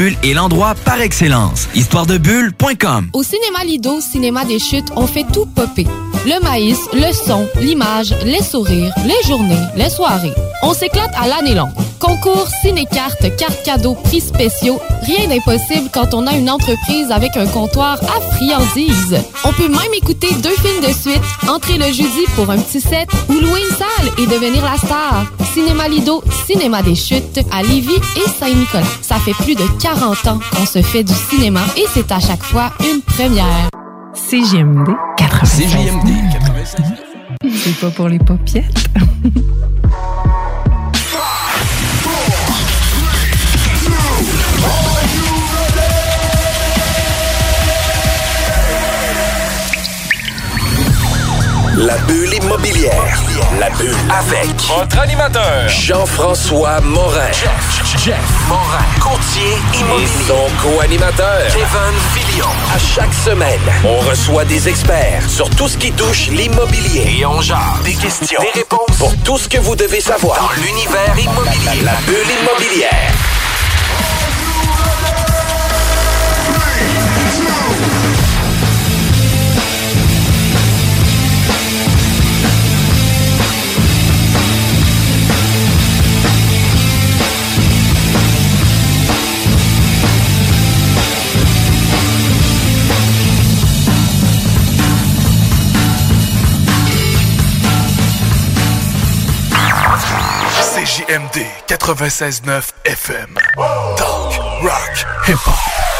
Bulle est l'endroit par excellence. Histoiredebulle.com Au cinéma Lido, cinéma des chutes, on fait tout popper. Le maïs, le son, l'image, les sourires, les journées, les soirées. On s'éclate à l'année longue. Concours, ciné-cartes, cartes cadeaux, prix spéciaux, rien d'impossible quand on a une entreprise avec un comptoir à friandises. On peut même écouter deux films de suite, entrer le jeudi pour un petit set ou louer une salle et devenir la star. Cinéma Lido, Cinéma des Chutes à Lévis et Saint-Nicolas. Ça fait plus de 40 ans qu'on se fait du cinéma et c'est à chaque fois une première. CGMD 96. CJMD 96. C'est pas pour les popiettes. La bulle immobilière. La bulle avec Votre animateur, Jean-François Morin. Jeff, Jeff Morin, Courtier Et immobilier. son co-animateur. Kevin Filion. À chaque semaine, on reçoit des experts sur tout ce qui touche l'immobilier. Et on jase. Des questions, Des réponses. pour tout ce que vous devez savoir. Dans l'univers immobilier. La bulle immobilière. CJMD 96.9 FM. Talk, rock, hip-hop.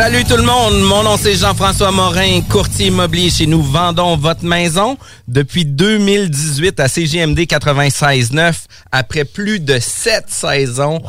Salut tout le monde, mon nom c'est Jean-François Morin, courtier immobilier chez nous Vendons votre maison depuis 2018 à CGMD 96.9 après plus de sept saisons.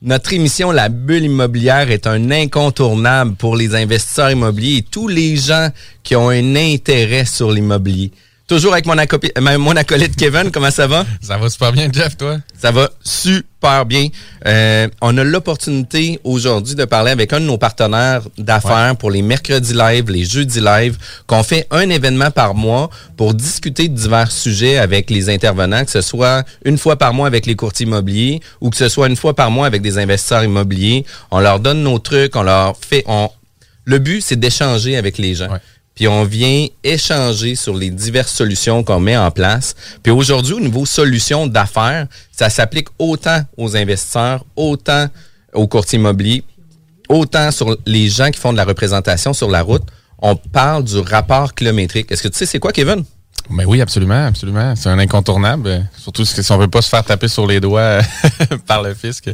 Notre émission La Bulle immobilière est un incontournable pour les investisseurs immobiliers et tous les gens qui ont un intérêt sur l'immobilier. Toujours avec mon, acolyte Kevin, comment ça va? Ça va super bien, Jeff, toi? Ça va super bien. Euh, on a l'opportunité aujourd'hui de parler avec un de nos partenaires d'affaires pour les mercredis live, les jeudis live, qu'on fait un événement par mois pour discuter de divers sujets avec les intervenants, que ce soit une fois par mois avec les courtiers immobiliers ou que ce soit une fois par mois avec des investisseurs immobiliers. On leur donne nos trucs, on leur fait... On... Le but, c'est d'échanger avec les gens. Puis on vient échanger sur les diverses solutions qu'on met en place. Puis aujourd'hui, au niveau solutions d'affaires, ça s'applique autant aux investisseurs, autant aux courtiers immobiliers, autant sur les gens qui font de la représentation sur la route. On parle du rapport kilométrique. Est-ce que tu sais c'est quoi, Kevin? Mais oui, absolument, absolument. C'est un incontournable. euh, Surtout si on veut pas se faire taper sur les doigts euh, par le fisc.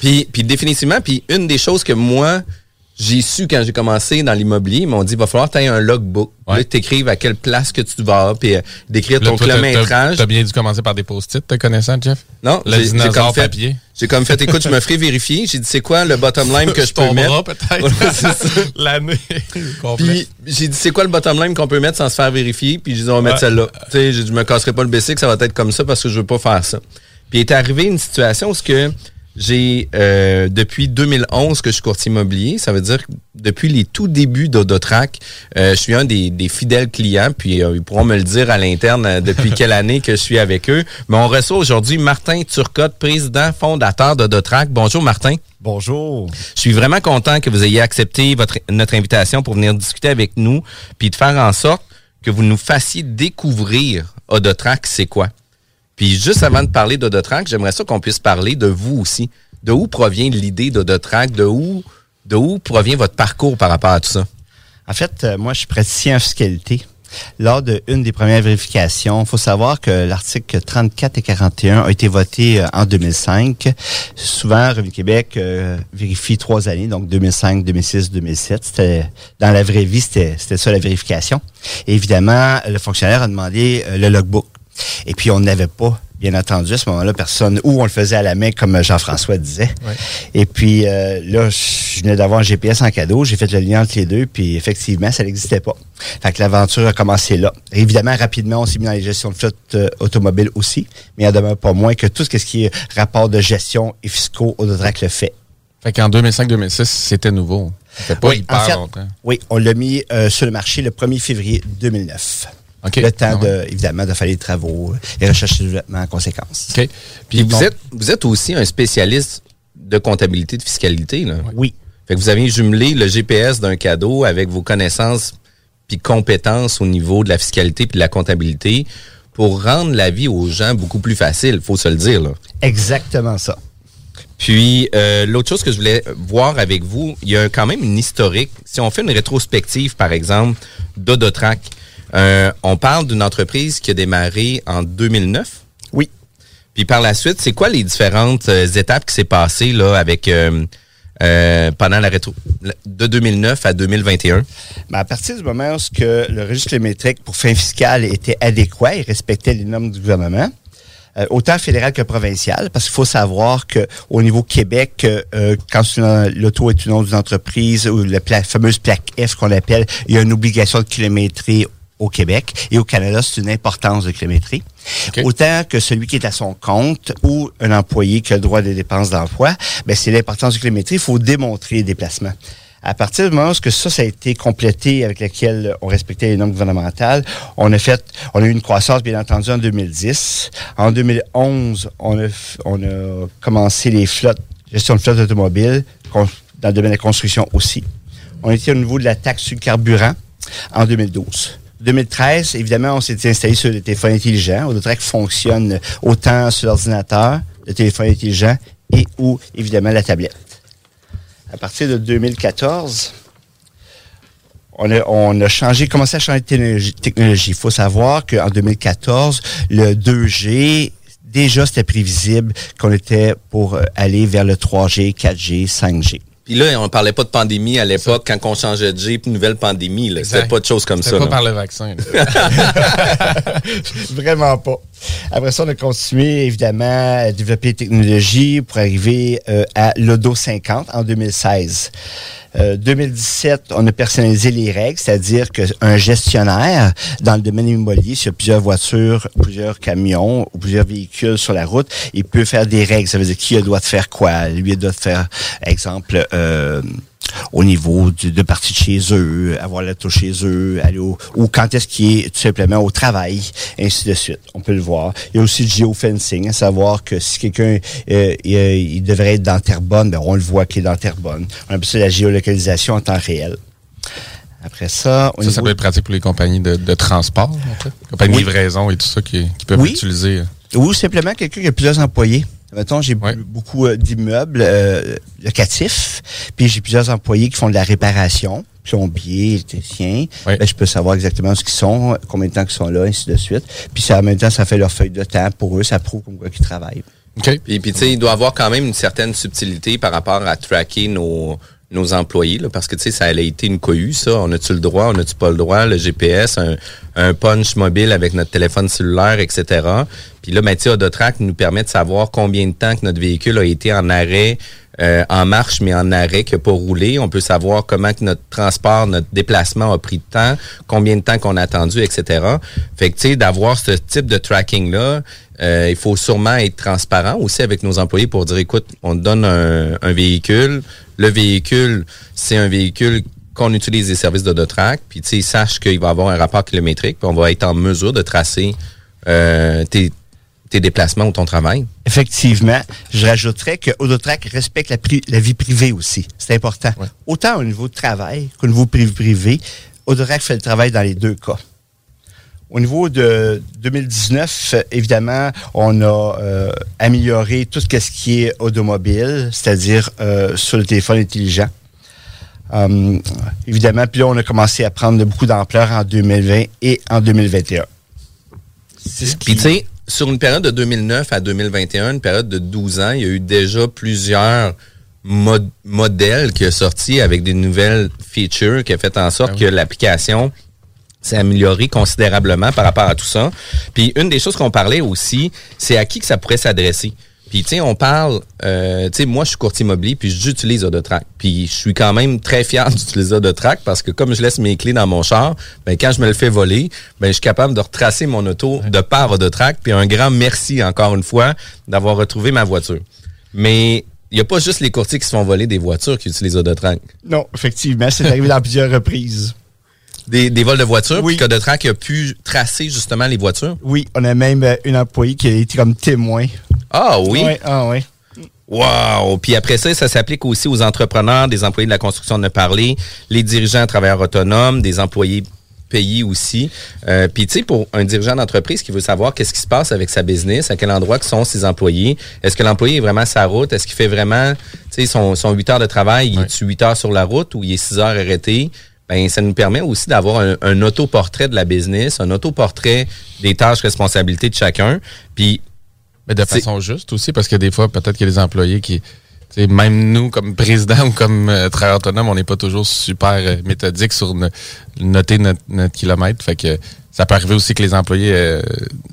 Puis, puis définitivement, puis une des choses que moi, j'ai su quand j'ai commencé dans l'immobilier, ils m'ont dit, il va falloir que tu aies un logbook. Ouais. Là, t'écrives à quelle place que tu vas, puis euh, d'écrire ton kilométrage. T'as t'as bien dû commencer par des post-it, te connaissant, Jeff? Non, j'ai- comme fait, papier. j'ai comme fait, écoute, je me ferai vérifier. J'ai dit, c'est quoi le bottom line que je peux mettre? peut-être. Ouais, c'est ça. L'année. Puis j'ai dit, c'est quoi le bottom line qu'on peut mettre sans se faire vérifier? Puis j'ai dit, on va mettre Ouais. celle-là. Tu sais, j'ai dit, je me casserai pas le BC, ça va être comme ça parce que je veux pas faire ça. Puis il est arrivé une situation où ce que j'ai, euh, depuis 2011 que je suis courtier immobilier, ça veut dire que depuis les tout débuts d'Audotrac, euh, je suis un des, des fidèles clients, puis euh, ils pourront me le dire à l'interne euh, depuis quelle année que je suis avec eux. Mais on reçoit aujourd'hui Martin Turcotte, président fondateur d'Audotrac. Bonjour Martin. Bonjour. Je suis vraiment content que vous ayez accepté votre, notre invitation pour venir discuter avec nous, puis de faire en sorte que vous nous fassiez découvrir Odotrac, c'est quoi? Puis juste avant de parler d'Odotrac, j'aimerais ça qu'on puisse parler de vous aussi. De où provient l'idée d'Odotrac? De où, de où provient votre parcours par rapport à tout ça? En fait, euh, moi, je suis praticien en fiscalité. Lors de une des premières vérifications, il faut savoir que l'article 34 et 41 a été voté euh, en 2005. Souvent, Revenu Québec euh, vérifie trois années, donc 2005, 2006, 2007. C'était dans la vraie vie, c'était c'était ça la vérification. Et évidemment, le fonctionnaire a demandé euh, le logbook. Et puis, on n'avait pas, bien entendu, à ce moment-là, personne, ou on le faisait à la main, comme Jean-François disait. Et puis, euh, là, je venais d'avoir un GPS en cadeau, j'ai fait le lien entre les deux, puis effectivement, ça n'existait pas. Fait que l'aventure a commencé là. Évidemment, rapidement, on s'est mis dans les gestions de flotte euh, automobile aussi, mais il en demeure pas moins que tout ce qui est rapport de gestion et fiscaux, Audotrac le fait. Fait qu'en 2005-2006, c'était nouveau. C'était pas Oui, hyper en fait, longtemps. Oui, on l'a mis euh, sur le marché le 1er février 2009. Le temps, Ah ouais. de, évidemment, de faire les travaux, les recherches et développement en conséquence. OK. Puis vous êtes, vous êtes aussi un spécialiste de comptabilité, de fiscalité. Là. Oui. Fait que vous avez jumelé le GPS d'un cadeau avec vos connaissances puis compétences au niveau de la fiscalité puis de la comptabilité pour rendre la vie aux gens beaucoup plus facile, faut se le dire. Là. Exactement ça. Puis euh, l'autre chose que je voulais voir avec vous, il y a quand même une historique. Si on fait une rétrospective, par exemple, d'Odotrac, euh, on parle d'une entreprise qui a démarré en 2009. Oui. Puis par la suite, c'est quoi les différentes euh, étapes qui s'est passées là avec euh, pendant la rétro de 2009 à 2021? Ben, à partir du moment où ce que le registre kilométrique pour fin fiscale était adéquat et respectait les normes du gouvernement, autant fédéral que provincial, parce qu'il faut savoir que au niveau Québec, euh, quand l'auto est une nom d'une entreprise ou la pla- fameuse plaque F qu'on appelle, il y a une obligation de kilométrie au Québec et au Canada, c'est une importance de kilométrie. Autant que celui qui est à son compte ou un employé qui a le droit des dépenses d'emploi, ben c'est l'importance de kilométrie. Il faut démontrer les déplacements. À partir du moment où ça, ça a été complété avec lequel on respectait les normes gouvernementales, on a fait, on a eu une croissance, bien entendu, en 2010. En 2011, on a, on a commencé les flottes, gestion de flotte automobile, dans le domaine de la construction aussi. On était au niveau de la taxe sur le carburant en 2012. 2013, évidemment, on s'est installé sur le téléphone intelligent. Autotrack fonctionne autant sur l'ordinateur, le téléphone intelligent et ou, évidemment, la tablette. À partir de 2014, on a, on a changé, commencé à changer de technologie. technologie. Il faut savoir qu'en 2014, le 2G, déjà, c'était prévisible qu'on était pour euh, aller vers le 3G, 4G, 5G. Puis là, on parlait pas de pandémie à l'époque quand on changeait de G puis nouvelle pandémie. là. C'était pas de choses comme C'était ça. pas là. par le vaccin. là. Vraiment pas. Après ça, on a continué, évidemment, à développer les technologies pour arriver euh, à l'Odo 50 en 2016. Euh, 2017, on a personnalisé les règles, c'est-à-dire qu'un gestionnaire dans le domaine immobilier, sur plusieurs voitures, plusieurs camions ou plusieurs véhicules sur la route, il peut faire des règles. Ça veut dire qui a de faire quoi? Lui, il doit faire, exemple, euh, au niveau du- de partie de chez eux, avoir la touche chez eux, aller au, ou quand est-ce qu'il est tout simplement au travail, ainsi de suite. On peut le voir. Il y a aussi du geofencing, à savoir que si quelqu'un euh, il, euh, il devrait être dans Terrebonne, ben on le voit qu'il est dans Terrebonne. On appelle ça la géolocalisation en temps réel. Après ça, au Ça, ça peut être pratique pour les compagnies de, de transport, en fait. Compagnies Oui. de livraison et tout ça qui, qui peuvent Oui. l'utiliser. Ou simplement quelqu'un qui a plusieurs employés. Mettons, j'ai beaucoup euh, d'immeubles euh, locatifs, puis j'ai plusieurs employés qui font de la réparation, plombiers, électriciens. Ben, je peux savoir exactement ce qu'ils sont, combien de temps qu'ils sont là, ainsi de suite. Puis ça, en même temps, ça fait leur feuille de temps pour eux, ça prouve comme quoi qu'ils travaillent. Puis, puis tu sais, il doit avoir quand même une certaine subtilité par rapport à tracker nos, nos employés, là, parce que tu sais, ça a été une cohue, ça. On a-tu le droit, on a-tu pas le droit, le GPS, un, un punch mobile avec notre téléphone cellulaire, etc. Puis là, ben, Autotrack nous permet de savoir combien de temps que notre véhicule a été en arrêt, euh, en marche, mais en arrêt, n'a pas roulé. On peut savoir comment que notre transport, notre déplacement a pris de temps, combien de temps qu'on a attendu, etc. Fait que, tu sais, d'avoir ce type de tracking-là, euh, il faut sûrement être transparent aussi avec nos employés pour dire, écoute, on te donne un, un véhicule. Le véhicule, c'est un véhicule qu'on utilise les services d'Autotrack, puis tu sais, sache qu'il va avoir un rapport kilométrique, puis on va être en mesure de tracer euh, tes, tes déplacements ou ton travail. Effectivement, je rajouterais que Autotrack respecte la, pri- la vie privée aussi. C'est important. Autant au niveau de travail qu'au niveau privé Autotrack fait le travail dans les deux cas. Au niveau de 2019, euh, évidemment, on a euh, amélioré tout ce qui est automobile, c'est-à-dire euh, sur le téléphone intelligent. Hum, évidemment, puis là, on a commencé à prendre beaucoup d'ampleur en 2020 et en 2021. Puis tu sais, sur une période de 2009 à 2021, une période de 12 ans, il y a eu déjà plusieurs mod- modèles qui ont sorti avec des nouvelles features qui a fait en sorte que l'application s'est améliorée considérablement par rapport à tout ça. Puis une des choses qu'on parlait aussi, c'est à qui que ça pourrait s'adresser. Puis tu sais, on parle, euh, tu sais, moi je suis courtier immobilier, puis j'utilise Autotrack. Puis je suis quand même très fier d'utiliser Autotrack parce que comme je laisse mes clés dans mon char, ben quand je me le fais voler, ben je suis capable de retracer mon auto de par Autotrack. Puis un grand merci encore une fois d'avoir retrouvé ma voiture. Mais il n'y a pas juste les courtiers qui se font voler des voitures qui utilisent Autotrack. Non, effectivement, c'est arrivé dans plusieurs reprises. Des, des vols de voitures, puis qu'Autotrack a pu tracer justement les voitures? Oui, on a même euh, une employée qui a été comme témoin. Ah oui? Ah oui. Wow! Puis après ça, ça s'applique aussi aux entrepreneurs, des employés de la construction de parler, les dirigeants travailleurs autonomes, des employés payés aussi. Euh, Puis tu sais, pour un dirigeant d'entreprise qui veut savoir qu'est-ce qui se passe avec sa business, à quel endroit que sont ses employés, est-ce que l'employé est vraiment sa route, est-ce qu'il fait vraiment, tu sais, son, son 8 heures de travail, il est 8 heures sur la route ou il est 6 heures arrêté? Ben, ça nous permet aussi d'avoir un, un autoportrait de la business, un autoportrait des tâches, responsabilités de chacun. Puis Mais de façon juste aussi, parce que des fois, peut-être qu'il y a des employés qui. tu sais, Même nous, comme président ou comme euh, travailleur autonome, on n'est pas toujours super euh, méthodique sur no- noter notre, notre kilomètre. Fait que ça peut arriver aussi que les employés euh,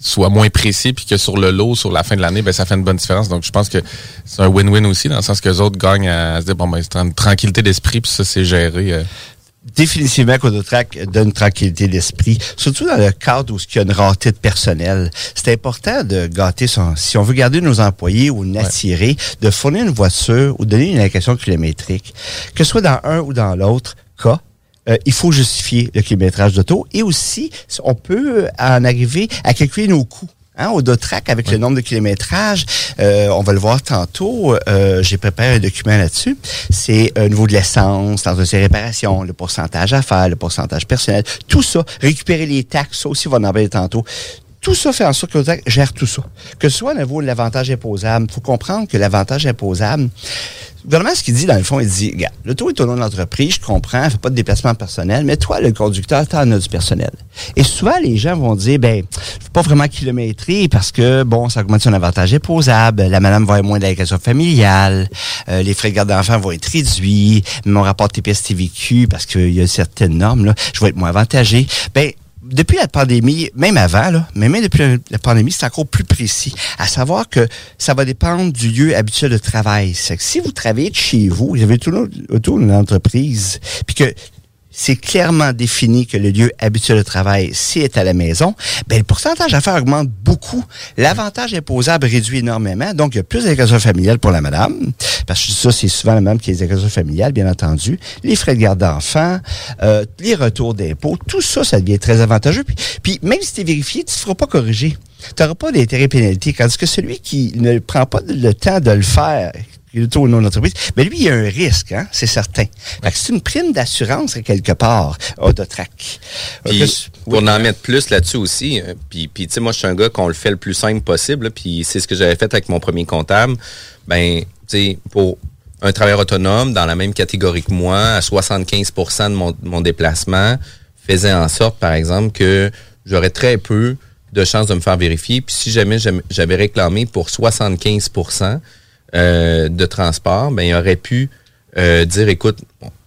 soient moins précis, puis que sur le lot, sur la fin de l'année, ben, ça fait une bonne différence. Donc, je pense que c'est un win-win aussi, dans le sens que les autres gagnent à, se dire, bon, ben, c'est une tranquillité d'esprit, puis ça, c'est géré. Définitivement qu'Autotrack donne tranquillité d'esprit, surtout dans le cadre où il y a une rareté de personnel. C'est important de gâter son... Si on veut garder nos employés ou l'attirer, de fournir une voiture ou donner une allocation kilométrique, que ce soit dans un ou dans l'autre cas, euh, il faut justifier le kilométrage d'auto et aussi, on peut en arriver à calculer nos coûts. Hein, au Dotrac, avec le nombre de kilométrages, euh, on va le voir tantôt, euh, j'ai préparé un document là-dessus. C'est au niveau de l'essence, dans ses réparations, le pourcentage à faire, le pourcentage personnel, tout ça, récupérer les taxes, ça aussi, on va en parler tantôt. Tout ça fait en sorte que l'Autotrac gère tout ça. Que ce soit au niveau de l'avantage imposable, il faut comprendre que l'avantage imposable, le gouvernement, ce qu'il dit, dans le fond, il dit, regarde, le taux est au nom de l'entreprise, je comprends, fait pas de déplacement personnel, mais toi, le conducteur, t'en as du personnel. Et souvent, les gens vont dire, ben, faut pas vraiment kilométrer parce que, bon, ça augmente son avantage imposable, la madame va avoir moins d'allocation familiale, euh, les frais de garde d'enfants vont être réduits, mon rapport TPS-TVQ, parce qu'il y a certaines normes, là, je vais être moins avantagé. Ben, depuis la pandémie, même avant, là, mais même depuis la, pandémie, c'est encore plus précis. À savoir que ça va dépendre du lieu habituel de travail. Si vous travaillez de chez vous, vous avez tout autour d'une entreprise, puis que c'est clairement défini que le lieu habituel de travail, c'est à la maison, ben, le pourcentage à faire augmente beaucoup. L'avantage imposable réduit énormément. Donc, il y a plus d'allocations familiales pour la madame, parce que ça, c'est souvent la madame qui a des allocations familiales, bien entendu. Les frais de garde d'enfants, euh, les retours d'impôts, tout ça, ça devient très avantageux. Puis, même si tu vérifié, tu ne feras pas corriger. Tu n'auras pas d'intérêt pénalité. Tandis que celui qui ne prend pas le temps de le faire, qui est au nom de l'entreprise, ben lui, il y a un risque, hein, c'est certain. Fait que c'est une prime d'assurance quelque part. Puis, Euh, que- pour en mettre plus là-dessus aussi, euh, puis, puis tu sais, moi, je suis un gars qu'on le fait le plus simple possible, puis c'est ce que j'avais fait avec mon premier comptable. Ben, tu sais, pour un travailleur autonome dans la même catégorie que moi, à 75 de mon, de mon déplacement, faisait en sorte, par exemple, que j'aurais très peu de chances de me faire vérifier. Puis si jamais j'am- j'avais réclamé pour 75 euh, de transport, ben, il aurait pu euh, dire, écoute,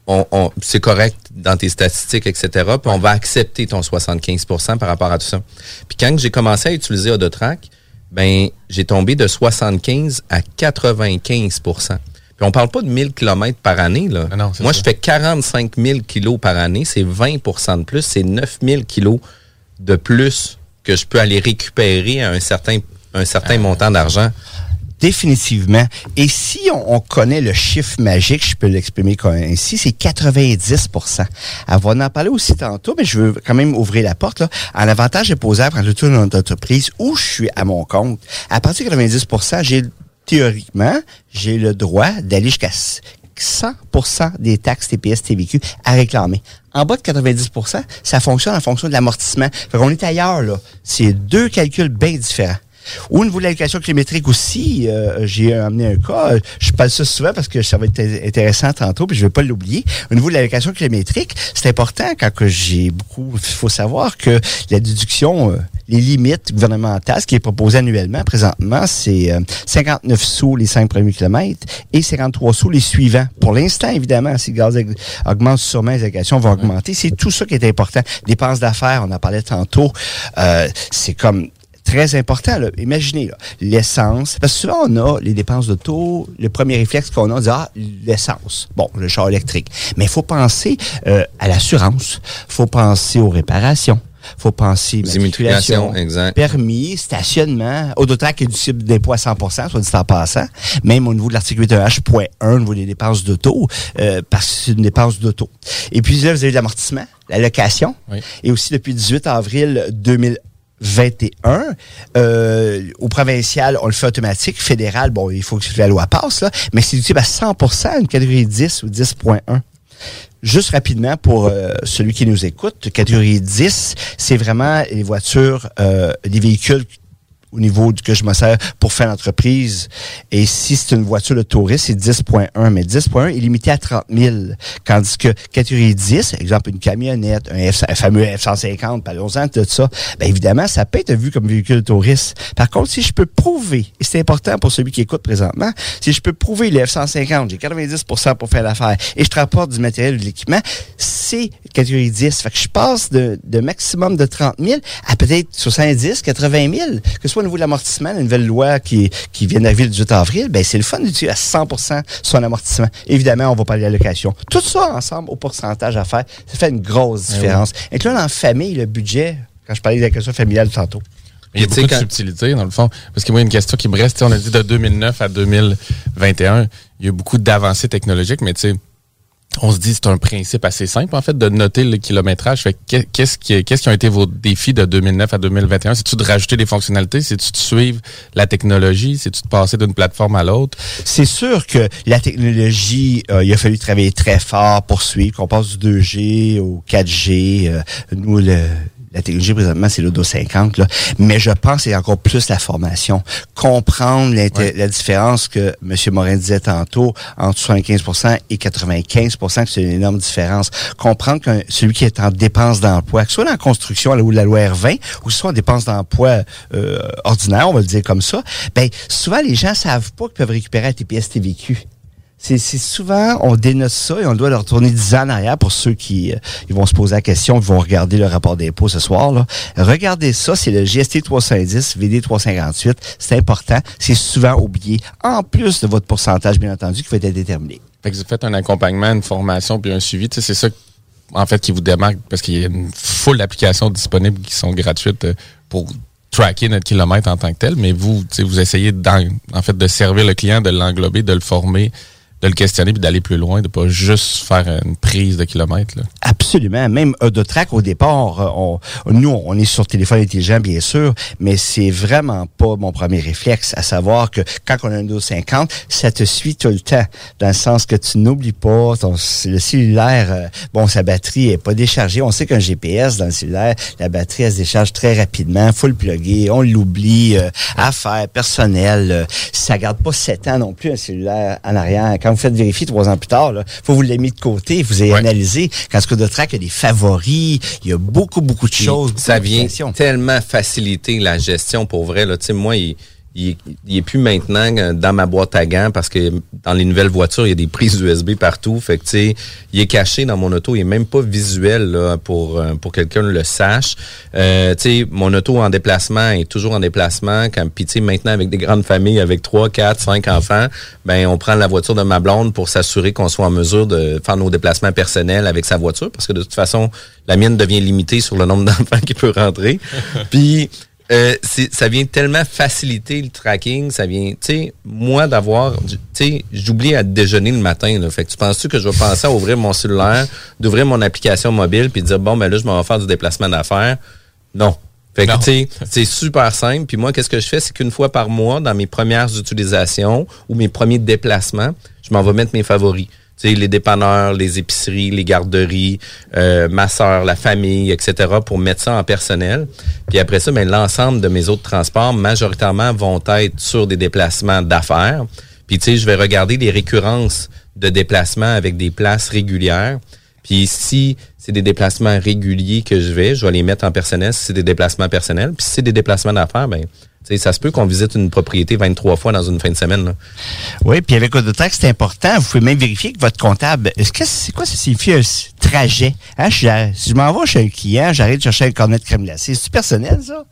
on, on- c'est correct dans tes statistiques, etc., puis on va accepter ton 75% par rapport à tout ça. Puis quand j'ai commencé à utiliser Odotrack, ben j'ai tombé de 75 à 95% Puis on parle pas de 1000 km par année. Là. non, c'est Moi, ça. je fais 45 000 kilos par année. C'est 20% de plus. C'est 9 000 kilos de plus que je peux aller récupérer à un certain, un certain montant d'argent. Définitivement. Et si on, on connaît le chiffre magique, je peux l'exprimer comme ainsi, c'est 90% On va en parler aussi tantôt, mais je veux quand même ouvrir la porte. Là. En avantage je tourne dans une entreprise où je suis à mon compte, à partir de 90% j'ai théoriquement, j'ai le droit d'aller jusqu'à 100% des taxes TPS TVQ à réclamer. En bas de 90% ça fonctionne en fonction de l'amortissement. Fait qu'on est ailleurs, là. C'est deux calculs bien différents. Au niveau de l'allocation kilométrique aussi, euh, j'ai amené un cas. euh, Je parle ça souvent parce que ça va être intéressant tantôt, puis je ne vais pas l'oublier. Au niveau de l'allocation kilométrique, c'est important quand que j'ai beaucoup. Il faut savoir que la déduction, euh, les limites gouvernementales, ce qui est proposé annuellement présentement, c'est euh, 59 sous les 5 premiers kilomètres et 53 sous les suivants. Pour l'instant, évidemment, si le gaz augmente sûrement, les allocations vont augmenter. C'est tout ça qui est important. Dépenses d'affaires, on en parlait tantôt. Euh, c'est comme très important. Là. Imaginez, là, l'essence. Parce que souvent, on a les dépenses d'auto. Le premier réflexe qu'on a, on dit, ah, l'essence. Bon, le char électrique. Mais il faut penser euh, à l'assurance. Il faut penser aux réparations. Il faut penser Aux immatriculation, immatriculations, exact. permis, stationnement. Autotrac est du cible d'impôt à 100% soit dit en passant. Même au niveau de l'article 8.1, au niveau des dépenses d'auto, euh, parce que c'est une dépense d'auto. Et puis là, vous avez l'amortissement, la location. Oui. Et aussi, depuis le 18 avril 2021, euh, au provincial, on le fait automatique. Fédéral, bon, il faut que la loi passe, là, mais c'est utile à 100 une catégorie 10 ou 10.1. Juste rapidement pour euh, celui qui nous écoute, catégorie 10, c'est vraiment les voitures, euh, les véhicules au niveau que je me sers pour faire l'entreprise. Et si c'est une voiture de touriste, c'est 10.1. Mais 10.1 est limité à 30 000. Tandis que catégorie 10, exemple une camionnette, un, fameux F-150, parlons-en de ça, bien évidemment, ça peut être vu comme véhicule de touriste. Par contre, si je peux prouver, et c'est important pour celui qui écoute présentement, si je peux prouver le F-150, j'ai 90% pour faire l'affaire, et je te rapporte du matériel ou de l'équipement, c'est catégorie 10. Fait que je passe de, de maximum de 30 000 à peut-être 70, 80 000. Que ce soit au niveau de l'amortissement, la nouvelle loi qui, qui vient d'arriver le 18 avril, ben c'est le fun d'utiliser à 100% son amortissement. Évidemment, on va parler de l'allocation. Tout ça ensemble, au pourcentage à faire, ça fait une grosse différence. Et là, en famille, le budget, quand je parlais de l'allocation familiale tantôt, Il y a Tu sais, beaucoup de subtilité, dans le fond. Parce que moi, il y a une question qui me reste. On a dit de 2009 à 2021, il y a beaucoup d'avancées technologiques, mais tu sais, on se dit c'est un principe assez simple, en fait, de noter le kilométrage. Qu'est-ce qui, qu'est-ce ont été vos défis de 2009 à 2021? C'est-tu de rajouter des fonctionnalités? C'est-tu de suivre la technologie? C'est-tu de passer d'une plateforme à l'autre? C'est sûr que la technologie, euh, il a fallu travailler très fort pour suivre, qu'on passe du 2G au 4G. euh, nous, le, la technologie présentement, c'est l'Odo 50, là. mais je pense que c'est encore plus la formation. Comprendre la différence que M. Morin disait tantôt entre 75% et 95% que c'est une énorme différence. Comprendre que celui qui est en dépense d'emploi, que ce soit dans la construction ou la loi R20, ou soit en dépense d'emploi euh, ordinaire, on va le dire comme ça, ben souvent les gens savent pas qu'ils peuvent récupérer la TPS TVQ. C'est souvent, on dénote ça et on doit leur retourner 10 ans en arrière pour ceux qui euh, ils vont se poser la question, ils vont regarder le rapport d'impôt ce soir. Là. Regardez ça, c'est le GST 310, VD 358. C'est important, c'est souvent oublié, en plus de votre pourcentage, bien entendu, qui va être déterminé. Fait que vous faites un accompagnement, une formation, puis un suivi. C'est ça, en fait, qui vous démarque, parce qu'il y a une foule d'applications disponibles qui sont gratuites euh, pour tracker notre kilomètre en tant que tel, mais vous, vous essayez en fait de servir le client, de l'englober, de le former, de le questionner, puis d'aller plus loin, de pas juste faire une prise de kilomètres. là. Absolument. Même Odotrack, au départ, euh, on, nous, on est sur téléphone intelligent, bien sûr, mais c'est vraiment pas mon premier réflexe, à savoir que quand on a un Windows 50, ça te suit tout le temps, dans le sens que tu n'oublies pas, ton, le cellulaire, euh, bon, sa batterie est pas déchargée. On sait qu'un GPS dans le cellulaire, la batterie, elle se décharge très rapidement, faut le plugger, on l'oublie, euh, affaires personnelles, euh, ça garde pas sept ans non plus, un cellulaire en arrière. Vous faites vérifier trois ans plus tard, là, faut vous l'aimer de côté, vous avez analysé. Quand ce que de track, il y a des favoris, il y a beaucoup, beaucoup de choses. Ça vient tellement faciliter la gestion pour vrai. Là. Tu sais, Moi, il, il, il est plus maintenant dans ma boîte à gants parce que dans les nouvelles voitures, il y a des prises USB partout. Fait que, tu sais, il est caché dans mon auto. Il est même pas visuel là, pour, euh, pour quelqu'un le sache. Euh, tu sais, mon auto en déplacement est toujours en déplacement. Quand, puis, tu sais, maintenant, avec des grandes familles, avec trois, quatre, cinq enfants, ben on prend la voiture de ma blonde pour s'assurer qu'on soit en mesure de faire nos déplacements personnels avec sa voiture parce que de toute façon, la mienne devient limitée sur le nombre d'enfants qui peut rentrer. puis, euh, ça vient tellement faciliter le tracking, ça vient, tu sais, moi d'avoir, tu sais, j'oublie à déjeuner le matin, là. Fait que tu penses-tu que je vais penser à ouvrir mon cellulaire, d'ouvrir mon application mobile, puis dire, bon, ben là, je m'en vais faire du déplacement d'affaires? Non. Fait que, tu sais, c'est super simple. Puis moi, qu'est-ce que je fais? C'est qu'une fois par mois, dans mes premières utilisations ou mes premiers déplacements, je m'en vais mettre mes favoris. Sais, les dépanneurs, les épiceries, les garderies, euh, ma soeur, la famille, etc., pour mettre ça en personnel. Puis après ça, ben, l'ensemble de mes autres transports, majoritairement, vont être sur des déplacements d'affaires. Puis, tu sais, je vais regarder les récurrences de déplacements avec des places régulières. Puis si c'est des déplacements réguliers que je vais, je vais les mettre en personnel si c'est des déplacements personnels. Puis si c'est des déplacements d'affaires, ben, tu sais, ça se peut qu'on visite une propriété 23 fois dans une fin de semaine. là. Oui, puis avec Autotrack, c'est important. Vous pouvez même vérifier que votre comptable. Est-ce que c'est quoi ça signifie un trajet? Hein, je, si je m'en vais chez un client, j'arrête de chercher un cornet de crème glacée. C'est personnel, ça?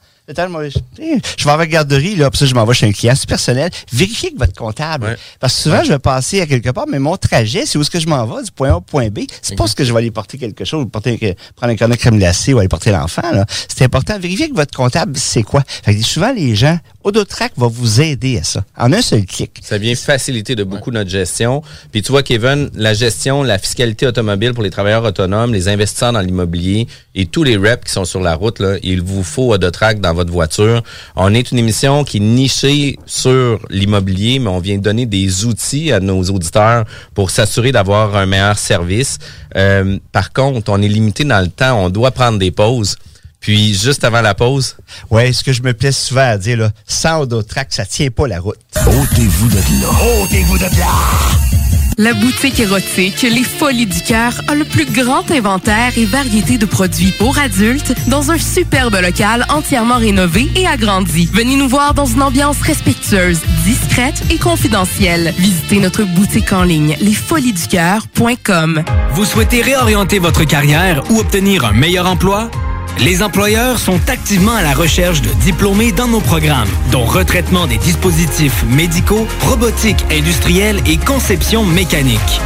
Moi, je, vais avec la garderie, là, puis ça, je m'en vais chez un client. C'est personnel. Vérifiez que votre comptable. Parce que souvent, je vais passer à quelque part, mais mon trajet, c'est où est-ce que je m'en vais, du point A au point B. C'est pas ce que je vais aller porter quelque chose, porter, prendre un cornet de crème glacée ou aller porter l'enfant, là. C'est important. Vérifiez que votre comptable, c'est quoi. Fait que souvent, les gens, Autotrack va vous aider à ça. En un seul clic. Ça vient faciliter de beaucoup notre gestion. Puis tu vois, Kevin, la gestion, la fiscalité automobile pour les travailleurs autonomes, les investisseurs dans l'immobilier et tous les reps qui sont sur la route, là, il vous faut Autotrack dans votre voiture. On est une émission qui est nichée sur l'immobilier, mais on vient donner des outils à nos auditeurs pour s'assurer d'avoir un meilleur service. Euh, par contre, on est limité dans le temps. On doit prendre des pauses. Puis, juste avant la pause, Ouais, ce que je me plais souvent à dire, là, sans Autotrack, ça tient pas la route. Ôtez-vous de là. Ôtez-vous de là! La boutique érotique Les Folies du Cœur a le plus grand inventaire et variété de produits pour adultes dans un superbe local entièrement rénové et agrandi. Venez nous voir dans une ambiance respectueuse, discrète et confidentielle. Visitez notre boutique en ligne lesfoliesducoeur.com. Vous souhaitez réorienter votre carrière ou obtenir un meilleur emploi? Les employeurs sont activement à la recherche de diplômés dans nos programmes, dont retraitement des dispositifs médicaux, robotique industrielle et conception mécanique.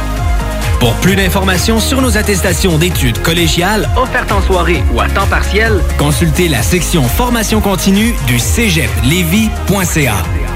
Pour plus d'informations sur nos attestations d'études collégiales offertes en soirée ou à temps partiel, consultez la section formation continue du cégeplevy.ca.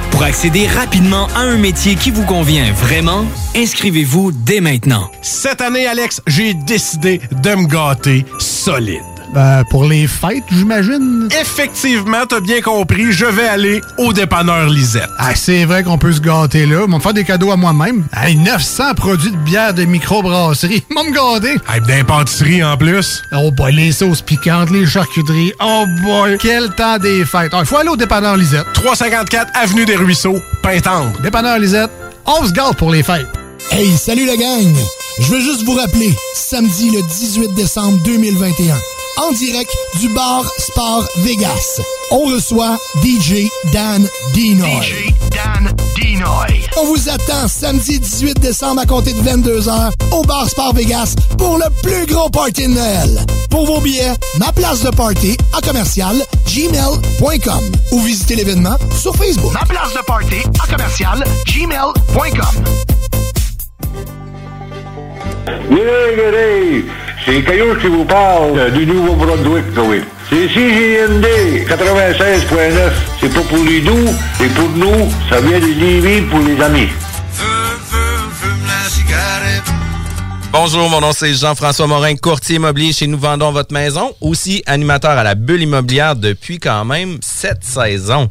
Pour accéder rapidement à un métier qui vous convient vraiment, inscrivez-vous dès maintenant. Cette année, Alex, j'ai décidé de me gâter solide. Ben, pour les fêtes, j'imagine? Effectivement, t'as bien compris, je vais aller au dépanneur Lisette. Ah, c'est vrai qu'on peut se gâter là. Ils vont me faire des cadeaux à moi-même. Hey, 900 produits de bière de microbrasserie. Ils vont me gâter. Hey, d'impantisserie en plus. Oh boy, les sauces piquantes, les charcuteries. Oh boy, quel temps des fêtes. Il faut aller au dépanneur Lisette. 354 Avenue des Ruisseaux, Pintendre. Dépanneur Lisette, on se gâte pour les fêtes. Hey, salut la gang! Je veux juste vous rappeler, samedi le 18 décembre 2021, en direct du bar Sport Vegas, on reçoit DJ Dan Dinoy. DJ Dan Dinoy. On vous attend samedi 18 décembre à compter de 22h au bar Sport Vegas pour le plus gros party de Noël. Pour vos billets, ma place de party en commercial gmail.com ou visitez l'événement sur Facebook. Ma place de party en commercial gmail.com. c'est Caillou qui vous parle du Nouveau-Brunswick, oui. C'est CJMD 96.9. C'est pas pour les doux, c'est pour nous. Ça vient de Lévis pour les amis. Bonjour, mon nom c'est Jean-François Morin, courtier immobilier chez Nous Vendons Votre Maison, aussi animateur à la bulle immobilière depuis quand même sept saisons.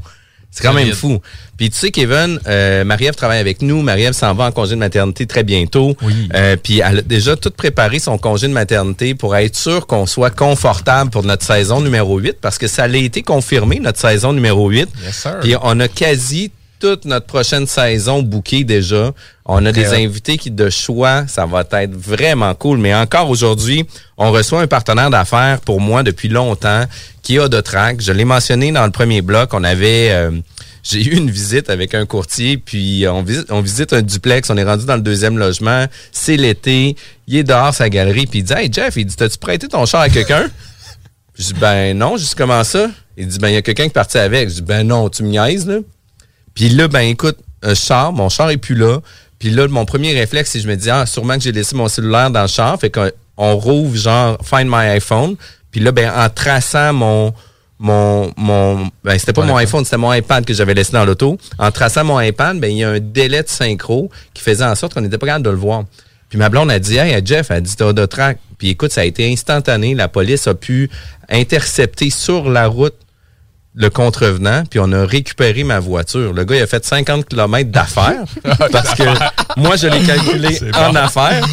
C'est quand même fou. Puis tu sais, Kevin, euh, Marie-Ève travaille avec nous. Marie-Ève s'en va en congé de maternité très bientôt. Euh, puis elle a déjà tout préparé son congé de maternité pour être sûr qu'on soit confortable pour notre saison numéro 8 parce que ça a été confirmé, notre saison numéro 8. Yes, sir. Puis on a quasi toute notre prochaine saison bookée déjà. On a des invités qui de choix, ça va être vraiment cool. Mais encore aujourd'hui, on reçoit un partenaire d'affaires pour moi depuis longtemps, qui a de track. Je l'ai mentionné dans le premier bloc. On avait euh, j'ai eu une visite avec un courtier, puis on visite, on visite un duplex, on est rendu dans le deuxième logement, c'est l'été, il est dehors sa galerie, puis il dit Hey Jeff, il dit T'as-tu prêté ton char à quelqu'un? Je dis Ben non, juste comment ça? Il dit Ben il y a quelqu'un qui est parti avec. Je dis Ben non, tu me niaises, là. Puis là, ben écoute, un char, mon char est plus là. Puis là, mon premier réflexe, c'est je me dis, ah, sûrement que j'ai laissé mon cellulaire dans le char. Fait qu'on on rouvre genre Find My iPhone. Puis là, ben, en traçant mon. Mon, mon ben, c'était pas mon iPhone, c'était mon iPad que j'avais laissé dans l'auto. En traçant mon iPad, ben, il y a un délai de synchro qui faisait en sorte qu'on n'était pas capable de le voir. Puis ma blonde a dit, hey, Jeff, elle a dit, t'as de track. Puis écoute, ça a été instantané. La police a pu intercepter sur la route le contrevenant, puis on a récupéré ma voiture. Le gars, il a fait 50 km d'affaires parce que moi, je l'ai calculé en affaires.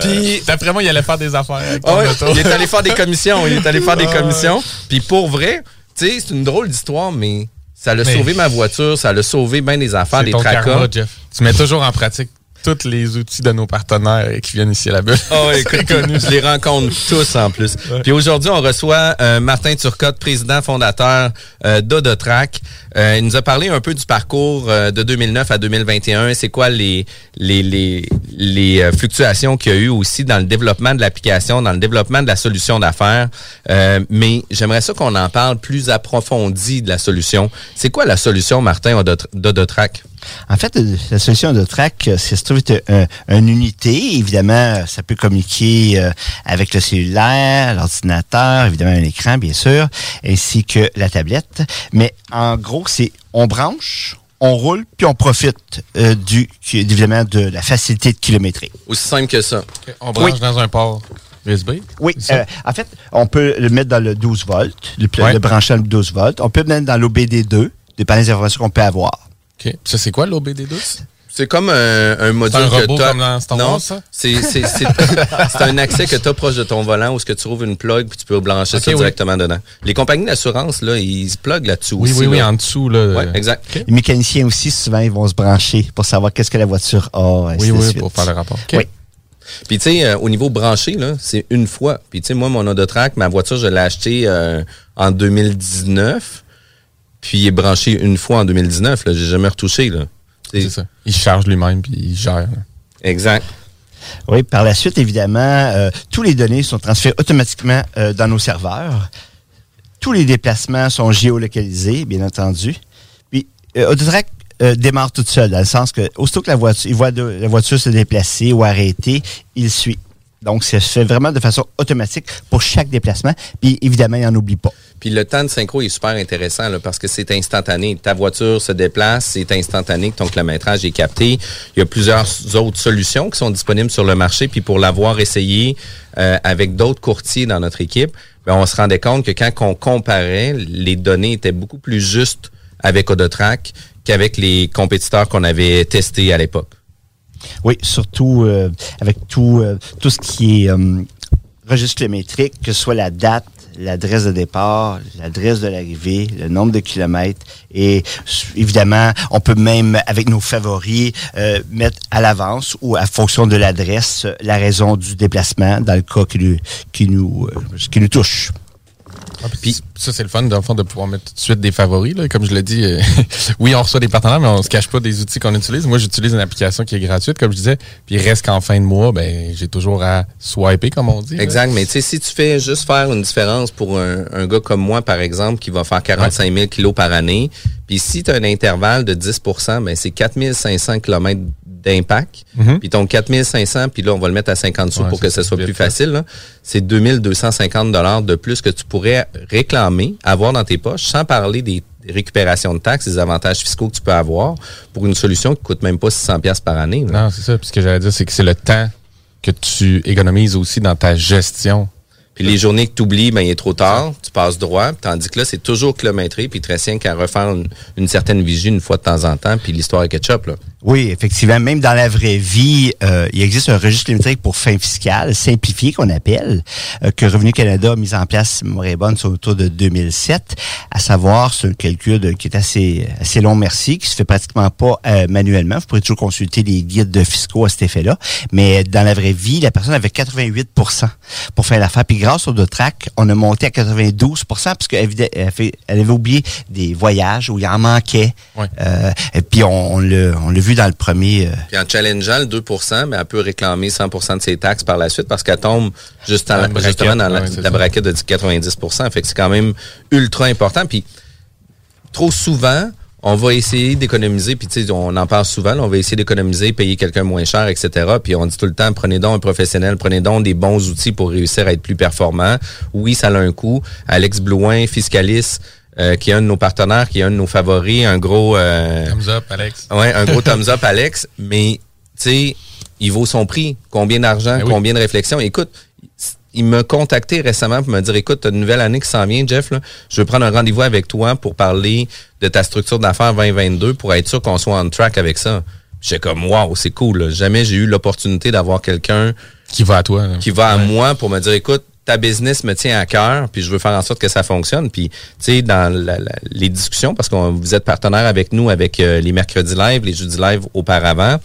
Puis, d'après moi, il allait faire des affaires. Avec Ah ton il est allé faire des commissions. Il est allé faire des Ah commissions. Puis pour vrai, tu sais, c'est une drôle d'histoire, mais ça l'a Mais- sauvé ma voiture, ça l'a sauvé bien des affaires, des tracas. karma, Jeff. Tu mets toujours en pratique tous les outils de nos partenaires qui viennent ici à la bulle. Oh, écoute, je les rencontre tous en plus. Puis aujourd'hui, on reçoit euh, Martin Turcotte, président fondateur euh, d'Odotrack. Euh, il nous a parlé un peu du parcours euh, de 2009 à 2021. C'est quoi les les les, les euh, fluctuations qu'il y a eu aussi dans le développement de l'application, dans le développement de la solution d'affaires? Euh, mais j'aimerais ça qu'on en parle plus approfondi de la solution. C'est quoi la solution, Martin, Odot- d'Odotrack? En fait, euh, la solution de track, euh, c'est se trouve être un- une unité. Évidemment, euh, ça peut communiquer euh, avec le cellulaire, l'ordinateur, évidemment un écran, bien sûr, ainsi que la tablette. Mais en gros, c'est on branche, on roule, puis on profite euh, du évidemment de la facilité de kilométrer. Aussi simple que ça. On branche dans un port USB. Oui, euh, en fait, on peut le mettre dans le 12 volts, le, pla- Ouais. le brancher dans le 12 volts. On peut le mettre dans l'OBD2, dépendant des informations qu'on peut avoir. OK. Ça, c'est quoi l'OBD2? C'est comme un, un module C'est un que robot comme dans Star non, Wars, ça? C'est c'est- c'est- c'est un accès que tu as proche de ton volant où ce que tu trouves une plug puis tu peux brancher Ok, ça oui. directement dedans. Les compagnies d'assurance, là, ils se pluguent là-dessus Oui, aussi. oui, oui, là. en dessous. Là, Ouais, exact. Les mécaniciens aussi, souvent, ils vont se brancher pour savoir qu'est-ce que la voiture a. ainsi Oui, de oui, suite. pour faire le rapport. OK. Oui. Puis tu sais, euh, au niveau branché, là, c'est une fois. Puis tu sais, moi, mon Odotrack, ma voiture, je l'ai acheté euh, en 2019. Puis il est branché une fois en 2019. Là, j'ai jamais retouché. Là. C'est ça. Il charge lui-même puis il gère. là. Exact. Oui, par la suite, évidemment, euh, tous les données sont transférées automatiquement euh, dans nos serveurs. Tous les déplacements sont géolocalisés, bien entendu. Puis, euh, Autotrack euh, démarre toute seule, dans le sens que, aussitôt que la voiture, il voit de- la voiture se déplacer ou arrêter, il suit. Donc, ça se fait vraiment de façon automatique pour chaque déplacement. Puis, évidemment, il n'en oublie pas. Puis le temps de synchro est super intéressant là, parce que c'est instantané. Ta voiture se déplace, c'est instantané que ton kilométrage est capté. Il y a plusieurs autres solutions qui sont disponibles sur le marché. Puis pour l'avoir essayé euh, avec d'autres courtiers dans notre équipe, ben, on se rendait compte que quand on comparait, les données étaient beaucoup plus justes avec Odotrack qu'avec les compétiteurs qu'on avait testés à l'époque. Oui, surtout euh, avec tout, euh, tout ce qui est euh, registre kilométrique, que ce soit la date, l'adresse de départ, l'adresse de l'arrivée, le nombre de kilomètres. Et évidemment, on peut même, avec nos favoris, euh, mettre à l'avance ou à fonction de l'adresse, la raison du déplacement dans le cas qui nous, qui nous, euh, qui nous touche. Puis ça, c'est le fun, dans le fond, de pouvoir mettre tout de suite des favoris. Là. Comme je l'ai dit, euh, oui, on reçoit des partenaires, mais on se cache pas des outils qu'on utilise. Moi, j'utilise une application qui est gratuite, comme je disais. Puis il reste qu'en fin de mois, ben, j'ai toujours à swiper, comme on dit. là. Exact, mais tu sais, si tu fais juste faire une différence pour un, un gars comme moi, par exemple, qui va faire 45 000 kilos par année, puis si tu as un intervalle de 10% ben c'est 4500 km d'impact, Mhm. puis ton 4500, puis là, on va le mettre à 50 sous Ouais, pour que ça ça, soit plus facile, là. c'est 2250 dollars de plus que tu pourrais réclamer, avoir dans tes poches, sans parler des récupérations de taxes, des avantages fiscaux que tu peux avoir pour une solution qui coûte même pas 600 pièces par année. là. Non, c'est ça. Puis ce que j'allais dire, c'est que c'est le temps que tu économises aussi dans ta gestion. Puis les journées que tu oublies, ben, il est trop tard, tu passes droit, tandis que là, c'est toujours kilométré, puis il te reste rien qu'à refaire une, une certaine vigie une fois de temps en temps, puis l'histoire est ketchup, là. Oui, effectivement. Même dans la vraie vie, euh, il existe un registre kilométrique pour fin fiscale, simplifié qu'on appelle, euh, que Revenu Canada a mis en place, si bonne, sur autour de 2007. À savoir, c'est un calcul de- qui est assez assez long, merci, qui se fait pratiquement pas euh, manuellement. Vous pourrez toujours consulter les guides de fiscaux à cet effet-là. Mais dans la vraie vie, la personne avait 88% pour faire l'affaire. Puis grâce au Dotrac, on a monté à 92 parce qu'elle avait, elle oublié des voyages où il en manquait. Euh, et puis on, on l'a l'a vu dans le premier. euh, Puis en challengeant le 2% mais elle peut réclamer 100% de ses taxes par la suite parce qu'elle tombe juste la braquette, justement dans la, ouais, braquette de 90 Fait que c'est quand même ultra important. Puis trop souvent, on va essayer d'économiser, puis tu sais, on en parle souvent, là, on va essayer d'économiser, payer quelqu'un moins cher, etc. Puis on dit tout le temps, prenez donc un professionnel, prenez donc des bons outils pour réussir à être plus performant. Oui, ça a un coût. Alex Blouin, fiscaliste, euh, qui est un de nos partenaires, qui est un de nos favoris, un gros... euh, Thumbs up, Alex. Ouais, un gros thumbs up, Alex. Mais, tu sais, il vaut son prix. Combien d'argent, Ben oui. combien de réflexion. Écoute, il m'a contacté récemment pour me dire, écoute, t'as une nouvelle année qui s'en vient, Jeff. Là. Je veux prendre un rendez-vous avec toi pour parler de ta structure d'affaires 2022 pour être sûr qu'on soit on track avec ça. J'étais comme, wow, c'est cool. là. Jamais j'ai eu l'opportunité d'avoir quelqu'un qui va à toi. là. Qui va à moi pour me dire, écoute, ta business me tient à cœur, puis je veux faire en sorte que ça fonctionne. Puis, tu sais, dans la- la- les discussions, parce que vous êtes partenaire avec nous, avec euh, les mercredis live, les jeudis live auparavant,